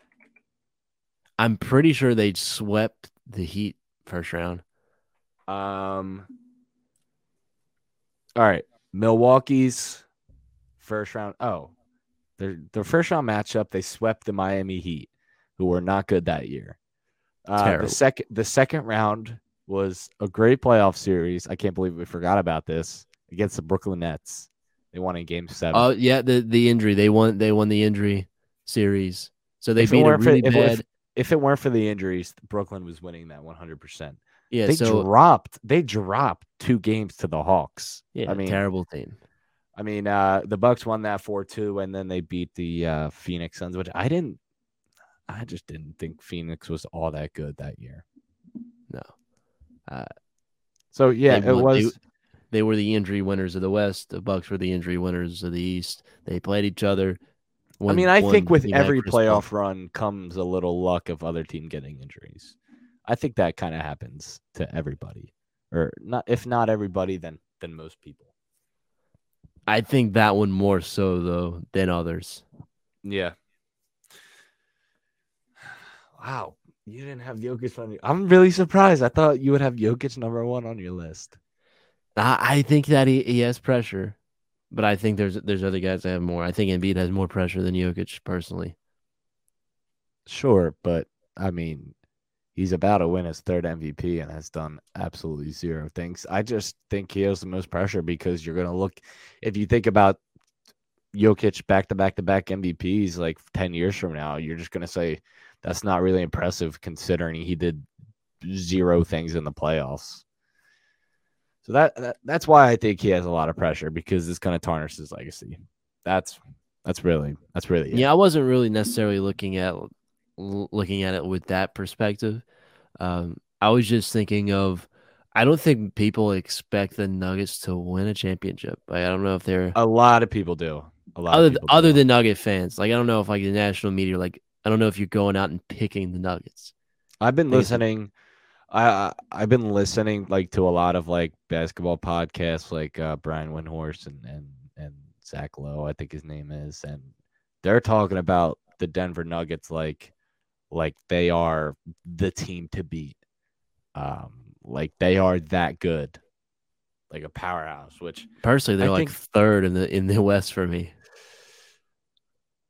I'm pretty sure they swept the Heat first round. Um. All right, Milwaukee's first round. Oh, their their first round matchup, they swept the Miami Heat, who were not good that year. Uh, the second the second round was a great playoff series. I can't believe we forgot about this against the Brooklyn Nets. They won in Game Seven. Oh yeah, the the injury they won they won the injury series. So they If it beat a really if it- bad. If it weren't for the injuries, Brooklyn was winning that 100%. yeah, they so dropped they dropped two games to the Hawks. yeah, I mean, terrible team. I mean, uh, the Bucks won that four two, and then they beat the uh, Phoenix Suns, which I didn't. I just didn't think Phoenix was all that good that year. No. Uh, So yeah, it won- they- was. They were the injury winners of the West. The Bucks were the injury winners of the East. They played each other. I mean, I think with every playoff run comes a little luck of other team getting injuries. I think that kind of happens to everybody, or not. If not everybody, then then most people. I think that one more so though than others. Yeah. Wow, you didn't have Jokic on your. I'm really surprised. I thought you would have Jokic number one on your list. I, I think that he, he has pressure, but I think there's there's other guys that have more. I think Embiid has more pressure than Jokic personally. Sure, but I mean, he's about to win his third MVP and has done absolutely zero things. I just think he has the most pressure because you're going to look, if you think about Jokic back to back to back MVPs like 10 years from now, you're just going to say that's not really impressive considering he did zero things in the playoffs. So that, that that's why I think he has a lot of pressure because this kind of tarnishes his legacy. That's that's really that's really it. Yeah, I wasn't really necessarily looking at looking at it with that perspective. Um, I was just thinking of. I don't think people expect the Nuggets to win a championship. Like, I don't know if they're A lot of people do. A lot other other do. than Nugget fans. Like I don't know if like the national media. Like I don't know if you're going out and picking the Nuggets. I've been listening. I I've been listening like to a lot of like basketball podcasts, like uh, Brian Windhorst and and and Zach Lowe, I think his name is, and they're talking about the Denver Nuggets like like they are the team to beat. Um, like they are that good, like a powerhouse. Which Personally, they're I like think- third in the in the West for me.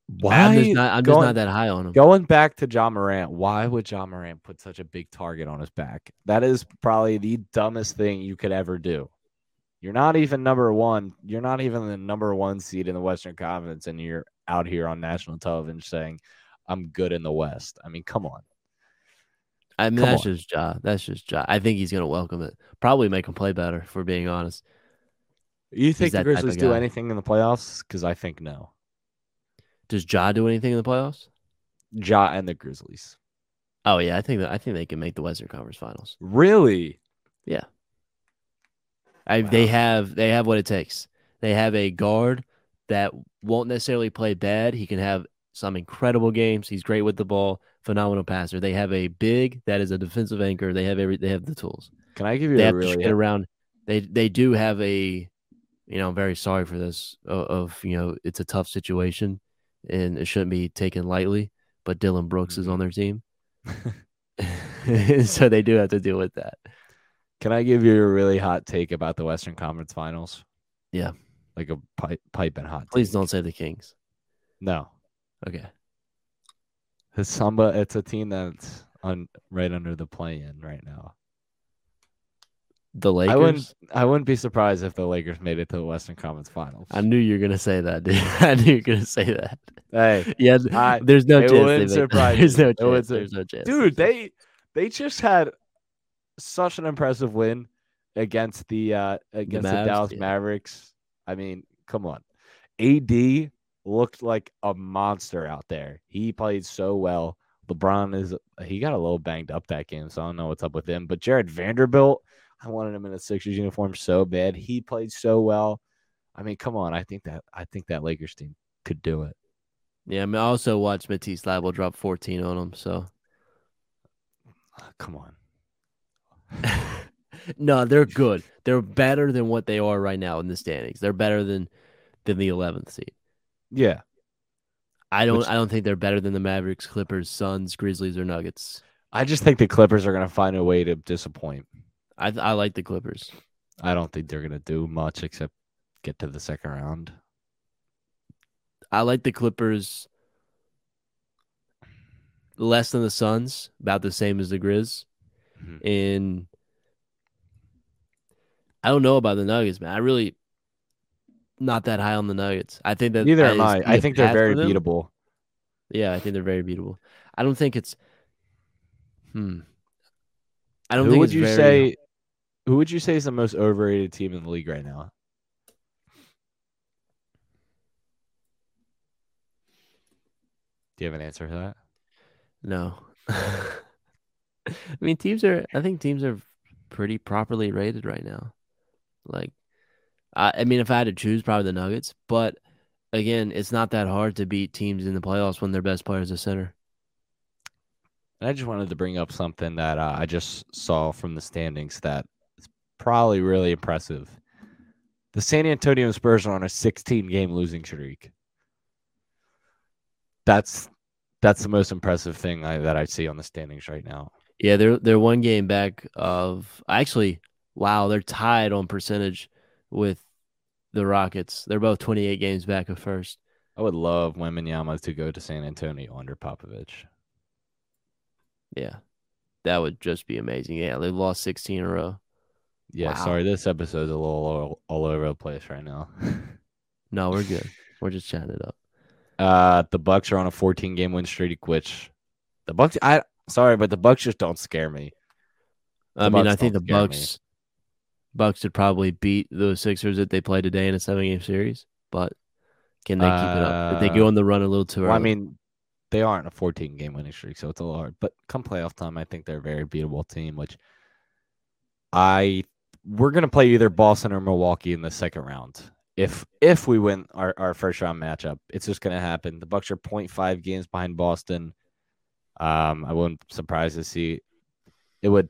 Why I'm just not. I'm just going- not that high on them. Going back to Ja Morant, why would Ja Morant put such a big target on his back? That is probably the dumbest thing you could ever do. You're not even number one. You're not even the number one seed in the Western Conference, and you're out here on national television saying, "I'm good in the West." I mean, come on. I mean, Come that's on. just Ja. That's just Ja. I think he's gonna welcome it. Probably make him play better. For being honest, You think the that type of Grizzlies do anything in the playoffs? Because I think no. Does Ja do anything in the playoffs? Ja and the Grizzlies. Oh yeah, I think that I think they can make the Western Conference Finals. Really? Yeah. I, They have they have what it takes. They have a guard that won't necessarily play bad. He can have some incredible games. He's great with the ball, phenomenal passer. They have a big that is a defensive anchor. They have every they have the tools. Can I give you They a have to get around. They they do have a, you know, I'm very sorry for this. Of, of you know, it's a tough situation, and it shouldn't be taken lightly. But Dillon Brooks is on mm-hmm. their team, so they do have to deal with that. Can I give you a really hot take about the Western Conference Finals? Yeah. Like a pipe, pipe and hot. Please take. don't say the Kings. No. Okay. Samba. It's a team that's on right under the play-in right now. The Lakers. I wouldn't. I wouldn't be surprised if the Lakers made it to the Western Conference Finals. I knew you were gonna say that, dude. I knew you were gonna say that. hey, Yeah, I- there's no it chance. wouldn't make- surprise there's no chance. sur- There's no chance. dude, they they just had such an impressive win against the uh against the, Mavs, Dallas yeah. Mavericks. I mean, come on. AD looked like a monster out there. He played so well. LeBron is he got a little banged up that game, so I don't know what's up with him. But Jarred Vanderbilt, I wanted him in a Sixers uniform so bad. He played so well. I mean, come on. I think that I think that Lakers team could do it. Yeah, I mean, I also watched Matisse Thybulle drop 14 on him. So Ah, Come on. no, they're good. They're better than what they are right now in the standings. They're better than than the 11th seed. Yeah. I don't. Which- I don't think they're better than the Mavericks, Clippers, Suns, Grizzlies, or Nuggets. I just think the Clippers are going to find a way to disappoint. I I like the Clippers. I don't think they're going to do much except get to the second round. I like the Clippers less than the Suns, about the same as the Grizz. Mhm. And I don't know about the Nuggets, man. I really not that high on the Nuggets. I think that Neither am I. I think they're very beatable. Yeah, I think they're very beatable. I don't think it's. Hmm. I don't who think would it's you very- say? Who would you say is the most overrated team in the league right now? Do you have an answer for that? No. I mean, teams are. I think teams are pretty properly rated right now. Like, I, I mean, if I had to choose, probably the Nuggets. But again, it's not that hard to beat teams in the playoffs when their best player is a center. And I just wanted to bring up something that uh, I just saw from the standings that probably really impressive. The San Antonio Spurs are on a 16 game losing streak. That's that's the most impressive thing I, that I see on the standings right now. Yeah, they're they're one game back of actually. Wow, they're tied on percentage with the Rockets. They're both 28 games back of first. I would love Wembanyama to go to San Antonio under Popovich. Yeah, that would just be amazing. Yeah, they've lost 16 in a row. Yeah, Wow. sorry, this episode's a little all, all over the place right now. No, we're good. we're just chatting it up. Uh, the Bucks are on a 14 game win streak, which the Bucks. I sorry, but the Bucks just don't scare me. I mean, Bucks I think the don't me. Bucks Bucks would probably beat those Sixers that they play today in a seven game series, but can they keep it up? If they go Uh, on the run a little too early. I mean, they aren't a 14 game winning streak, so it's a little hard. But come playoff time, I think they're a very beatable team. Which I we're gonna play either Boston or Milwaukee in the second round. If if we win our, our first round matchup, it's just gonna happen. The Bucks are 0.5 games behind Boston. Um, I wouldn't surprise to see it would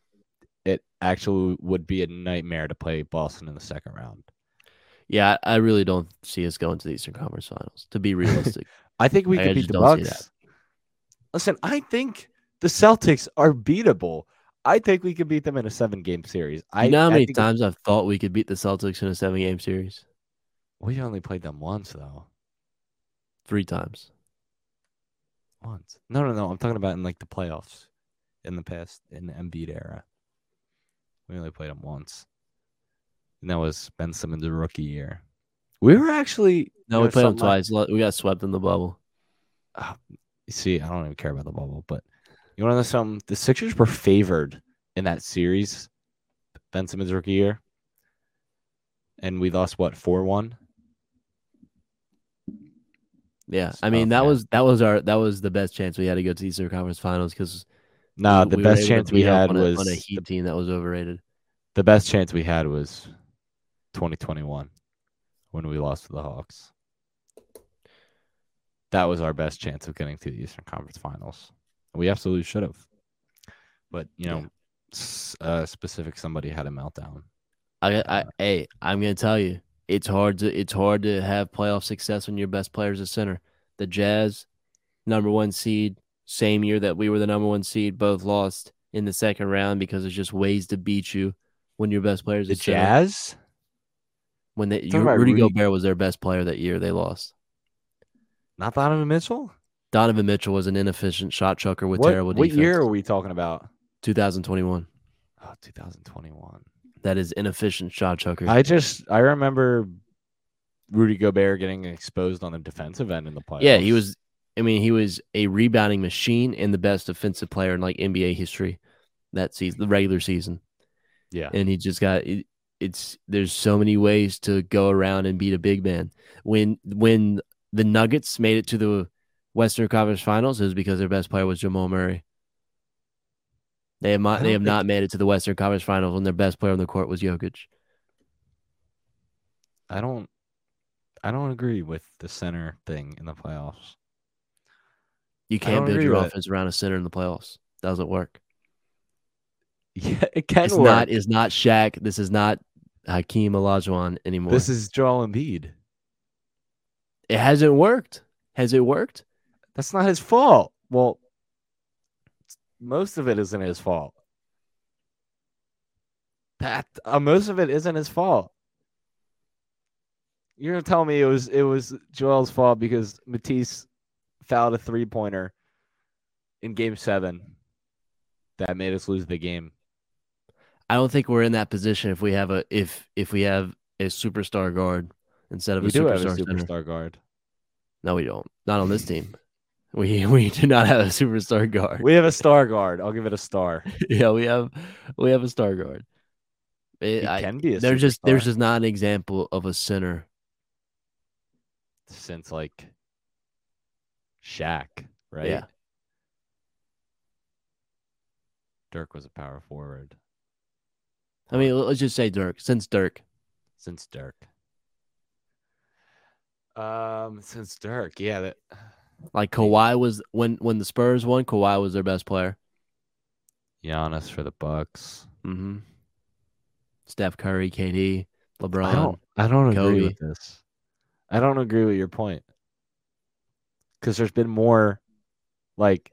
it actually would be a nightmare to play Boston in the second round. yeah, I I really don't see us going to the Eastern Conference Finals. To be realistic, I think we I could beat the Bucks. Listen, I think the Celtics are beatable. I think we could beat them in a seven game series. I you know how I many times I've thought we could beat the Celtics in a seven game series? we only played them once though. Three times. Once. No, no, no. I'm talking about in like the playoffs in the past in the Embiid era. We only played them once, and that was Ben Simmons' rookie year. We were actually No, we played them twice. Lo- We got swept in the bubble. Ah, see, I don't even care about the bubble, but you want to know something? The Sixers were favored in that series, Ben Simmons' rookie year, and we lost what four one. Yeah, It's I oh, mean that man. was that was our that was the best chance we had to go to the Eastern Conference Finals because Nah, the best chance we had on a, was on a the, team that was overrated. the best chance we had was 2021 when we lost to the Hawks. That was our best chance of getting to the Eastern Conference Finals. We absolutely should have, but you know, uh, specific somebody had a meltdown. I, I, hey, I'm gonna tell you, it's hard to it's hard to have playoff success when your best player is a center. The Jazz, number one seed, same year that we were the number one seed, both lost in the second round because there's just ways to beat you when your best player is The center. Jazz. When they Rudy Rudy- Gobert was their best player that year, they lost. Not Donovan Mitchell. Donovan Mitchell was an inefficient shot chucker with what, terrible what defense. What year are we talking about? 2021. Oh, 2021. That is inefficient shot chucker. I just I remember Rudy Gobert getting exposed on the defensive end in the playoffs. yeah, he was. I mean, he was a rebounding machine and the best defensive player in like NBA history that season, the regular season. Yeah. And he just got it, it's. There's so many ways to go around and beat a big man. When when the Nuggets made it to the Western Conference Finals, it was because their best player was Jamal Murray. They have not. They have not made it to the Western Conference Finals when their best player on the court was Jokic. I don't I don't agree with the center thing in the playoffs. You can't build your with it. offense around a center in the playoffs. Doesn't work. Yeah, it can It's work. not. It's not Shaq. This is not Hakeem Olajuwon anymore. this is Joel Embiid. it hasn't worked. Has it worked? That's not his fault. Well, most of it isn't his fault. That uh, most of it isn't his fault. You're gonna tell me it was it was Joel's fault because Matisse fouled a three pointer in Game Seven that made us lose the game. I don't think we're in that position if we have a if if we have a superstar guard instead of We a a superstar center. superstar guard. No, we don't. Not on this team. We we do not have a superstar guard. We have a star guard. I'll give it a star. yeah, we have we have a star guard. It- He I- can be a there's just there's just not an example of a center. since like Shaq, right? Yeah. Dirk was a power forward I mean, let's just say Dirk. Since Dirk, since Dirk. Um, since Dirk, yeah, that like Kawhi was when when the Spurs won, Kawhi was their best player. Giannis for the Bucks. Mm-hmm. Steph Curry, KD, LeBron. I don't, I don't agree with this. I don't agree with your point because there's been more, like,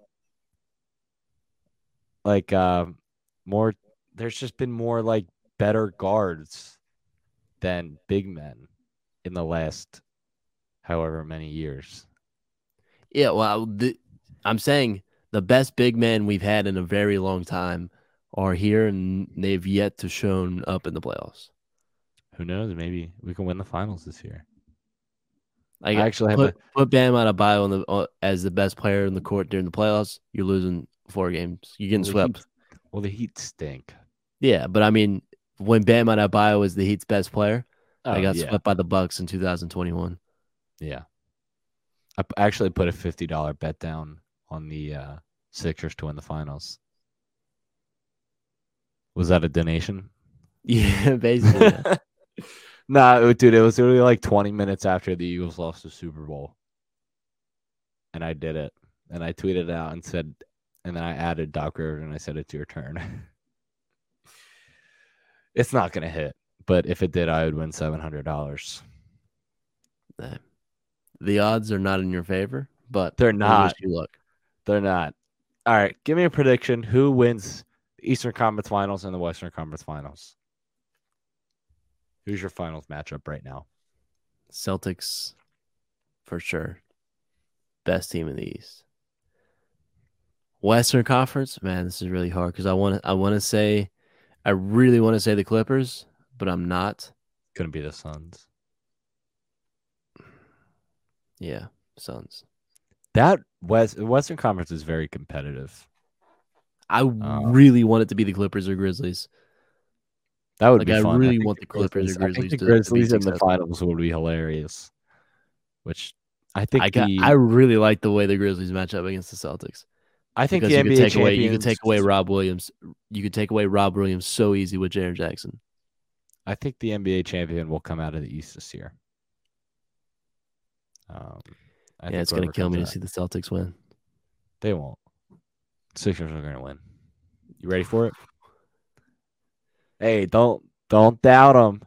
like, um, more. There's just been more like better guards than big men in the last however many years. Yeah, well, the, I'm saying the best big men we've had in a very long time are here, and they've yet to shown up in the playoffs. Who knows? Maybe we can win the finals this year. Like, I actually have put, put Bam Adebayo on the uh, as the best player in the court during the playoffs. You're losing four games. You're getting Well, swept. Heat- well, the Heat stink. Yeah, but I mean, when Bam Adebayo was the Heat's best player, Oh, they got yeah. swept by the Bucks in 2021. Yeah. I actually put a fifty dollar bet down on the uh, Sixers to win the finals. Was that a donation? Yeah, basically. yeah. nah, it- dude, it was literally like twenty minutes after the Eagles lost the Super Bowl, and I did it, and I tweeted it out and said, and then I added Doc Rivers and I said, "It's your turn." it's not gonna hit, but if it did, I would win seven hundred dollars. Nah. The odds are not in your favor, but They're not. You luck. They're not. All right, give me a prediction. Who wins the Eastern Conference Finals and the Western Conference Finals? Who's your finals matchup right now? Celtics, for sure. Best team in the East. Western Conference, man, this is really hard because I want to. I want to say, I really want to say the Clippers, but I'm not. Couldn't be the Suns. Yeah, Suns. That West Western Conference is very competitive. I Oh. really want it to be the Clippers or Grizzlies. That would Like, be I fun. really think want the Clippers or I think Grizzlies the to- to be Grizzlies in the finals would be hilarious. Which I think I got. the, I really like the way the Grizzlies match up against the Celtics I think because the you NBA could take away. You could take away Rob Williams. You could take away Rob Williams so easy with Jaren Jackson. I think the NBA champion will come out of the East this year. Um, I yeah, think it's gonna kill me to see the Celtics win. They won't. Sixers are going to win. You ready for it? Hey, don't don't doubt them.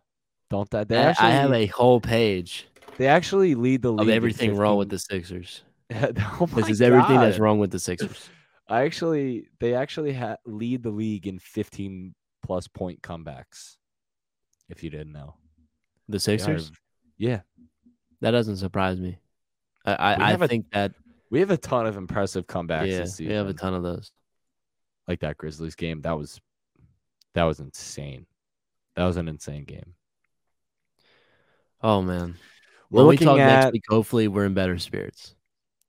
Don't doubt. They I, actually, I have a whole page they actually lead the league of in everything wrong with the Sixers. oh This is everything that's wrong with the Sixers. I actually, they actually ha- lead the league in 15 plus point comebacks. If you didn't know, The They are- Sixers. yeah, That doesn't surprise me. I I, I have a think that we have a ton of impressive comebacks yeah, this we have a ton of those. like that Grizzlies game. That was that was insane. That was an insane game. Oh man, We're when we talk at next week, hopefully we're in better spirits,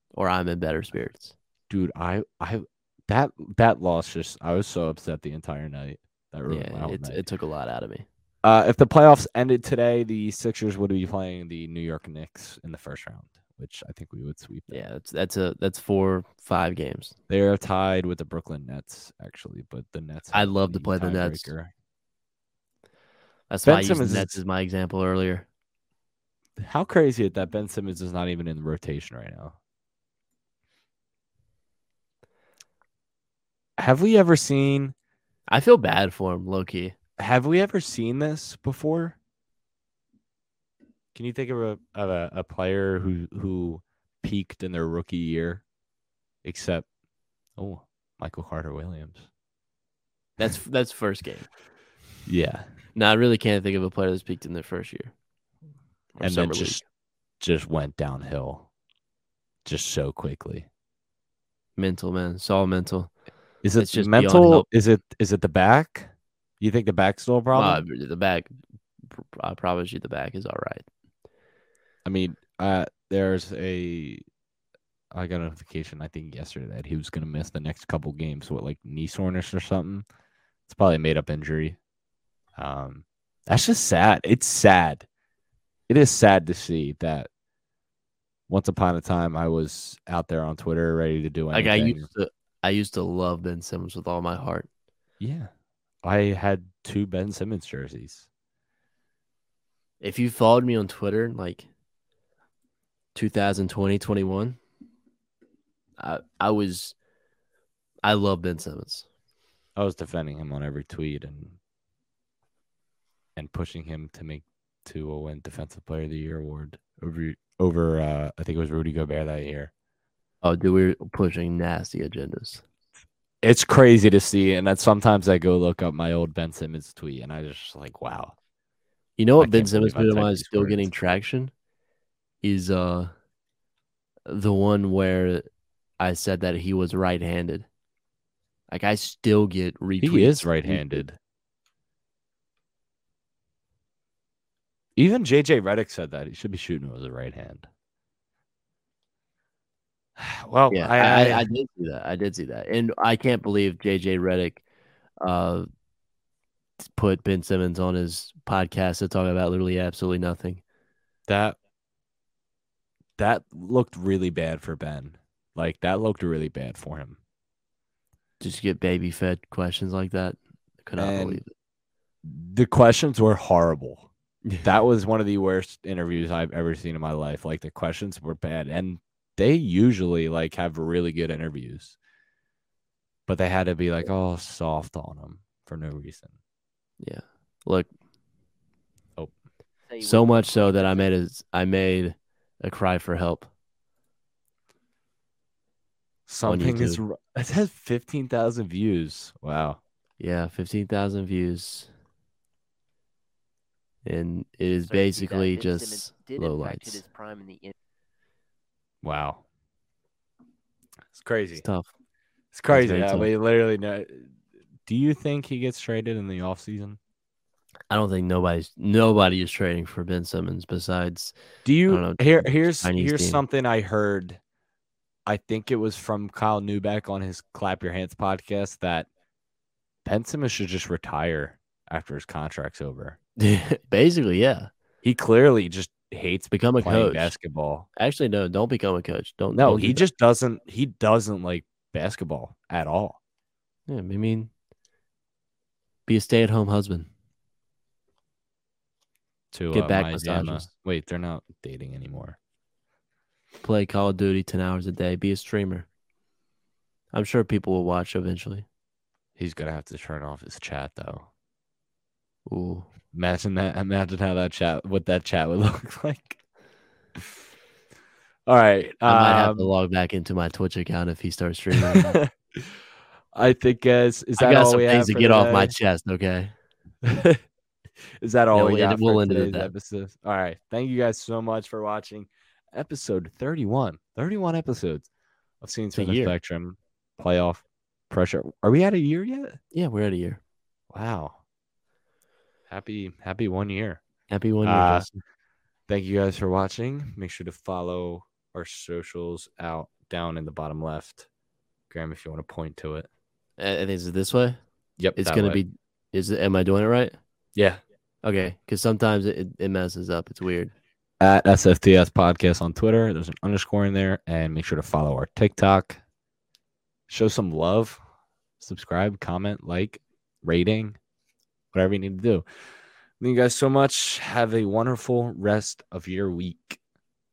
or I'm in better spirits. dude. I I that that loss just I was so upset the entire night. That Yeah, it night. it took a lot out of me. Uh, if the playoffs ended today, the Sixers would be playing the New York Knicks in the first round, which I think we would sweep. them. Yeah, that's that's a that's four five games. They are tied with the Brooklyn Nets, actually, but the Nets. I'd love to play the Nets. tiebreaker. That's Ben why I used Simmons the is- Nets as my example earlier. How crazy is that Ben Simmons is not even in the rotation right now? Have we ever seen? I feel bad for him, low key. Have we ever seen this before? Can you think of a of a, a player who who peaked in their rookie year, except oh Michael Carter Williams? That's that's first game. Yeah, No, I really can't think of a player that's peaked in their first year. And then summer league. just just went downhill, just so quickly. mental, man. It's all mental. Is it It's just mental? Is it is it the back? You think the back's still a Uh, problem? the back, I promise you, the back is all right. I mean, uh, there's a I got a notification I think yesterday that he was gonna miss the next couple games. What like knee soreness or something? It's probably a made up injury. Um, that's just sad. It's sad. It is sad to see that. Once upon a time, I was out there on Twitter ready to do Like anything. I used to, I used to love Ben Simmons with all my heart. yeah, I had two Ben Simmons jerseys. If you followed me on Twitter, like 2020, 21, I I was, I love Ben Simmons. I was defending him on every tweet and and pushing him to make to a win Defensive Player of the Year award over over uh, I think it was Rudy Gobert that year. Oh, dude, we we're pushing nasty agendas. It's crazy to see, and that sometimes I go look up my old Ben Simmons tweet, and I just like, wow, You know I what Ben Simmons I is still words. getting traction? Is uh the one where I said that he was right-handed. Like I still get retweets. he is right-handed. Even JJ Redick said that he should be shooting with a right hand. Well, Yeah, I, I, I, I, I did see that. I did see that, and I can't believe JJ Redick uh put Ben Simmons on his podcast to talk about literally absolutely nothing. that that looked really bad for Ben. Like that looked really bad for him. Just get baby fed questions like that. I could not And- believe it. The questions were horrible. That was one of the worst interviews I've ever seen in my life. Like the questions were bad, and they usually like have really good interviews, but they had to be like all soft on them for no reason. Yeah. Look. Oh. So much so that I made a I made a cry for help. Something is YouTube. wr- it has fifteen thousand views. Wow. Yeah, fifteen thousand views, and it is basically just low lights. prime in the in- Wow. It's crazy. It's tough. It's crazy. very Yeah, tough. we literally know. Do you think he gets traded in the offseason? I don't think nobody's nobody is trading for Ben Simmons besides Do you know, here here's Chinese here's team. something I heard. I think it was from Kyle Neubeck on his Clap Your Hands podcast that Ben Simmons should just retire after his contract's over. basically, yeah. He clearly just hates Become a coach. basketball. Actually, no, don't become a coach. Don't. No, don't do he that. just doesn't. He doesn't like basketball at all. Yeah, I mean, be a stay-at-home husband. To Get uh, back massages. Gemma. Wait, they're not dating anymore. Play Call of Duty ten hours a day. Be a streamer. I'm sure people will watch eventually. He's gonna have to turn off his chat though. Ooh, Imagine that. Imagine how that chat, what that chat would look like. All right. I might have um, to log back into my Twitch account if he starts streaming. I think guys, is that I got all some we things have to get off my chest. Okay. is that all Yeah, we we'll got end- for we'll end it at today's that. episode? All right. Thank you guys so much for watching episode 31. 31 episodes of Scenes from the year. Spectrum playoff pressure. Are we at a year yet? Yeah, we're at a year. Wow. Happy happy one year. Happy one year. Uh, Thank you guys for watching. Make sure to follow our socials out down in the bottom left. Graeme, if you want to point to it. I is it this way. Yep. It's gonna way. be. Is it? Am I doing it right? yeah. Okay, because sometimes it, it messes up. It's weird. At SFTS podcast on Twitter. There's an underscore in there. And make sure to follow our TikTok. Show some love. Subscribe, comment, like, rating, whatever you need to do. Thank you guys so much. Have a wonderful rest of your week.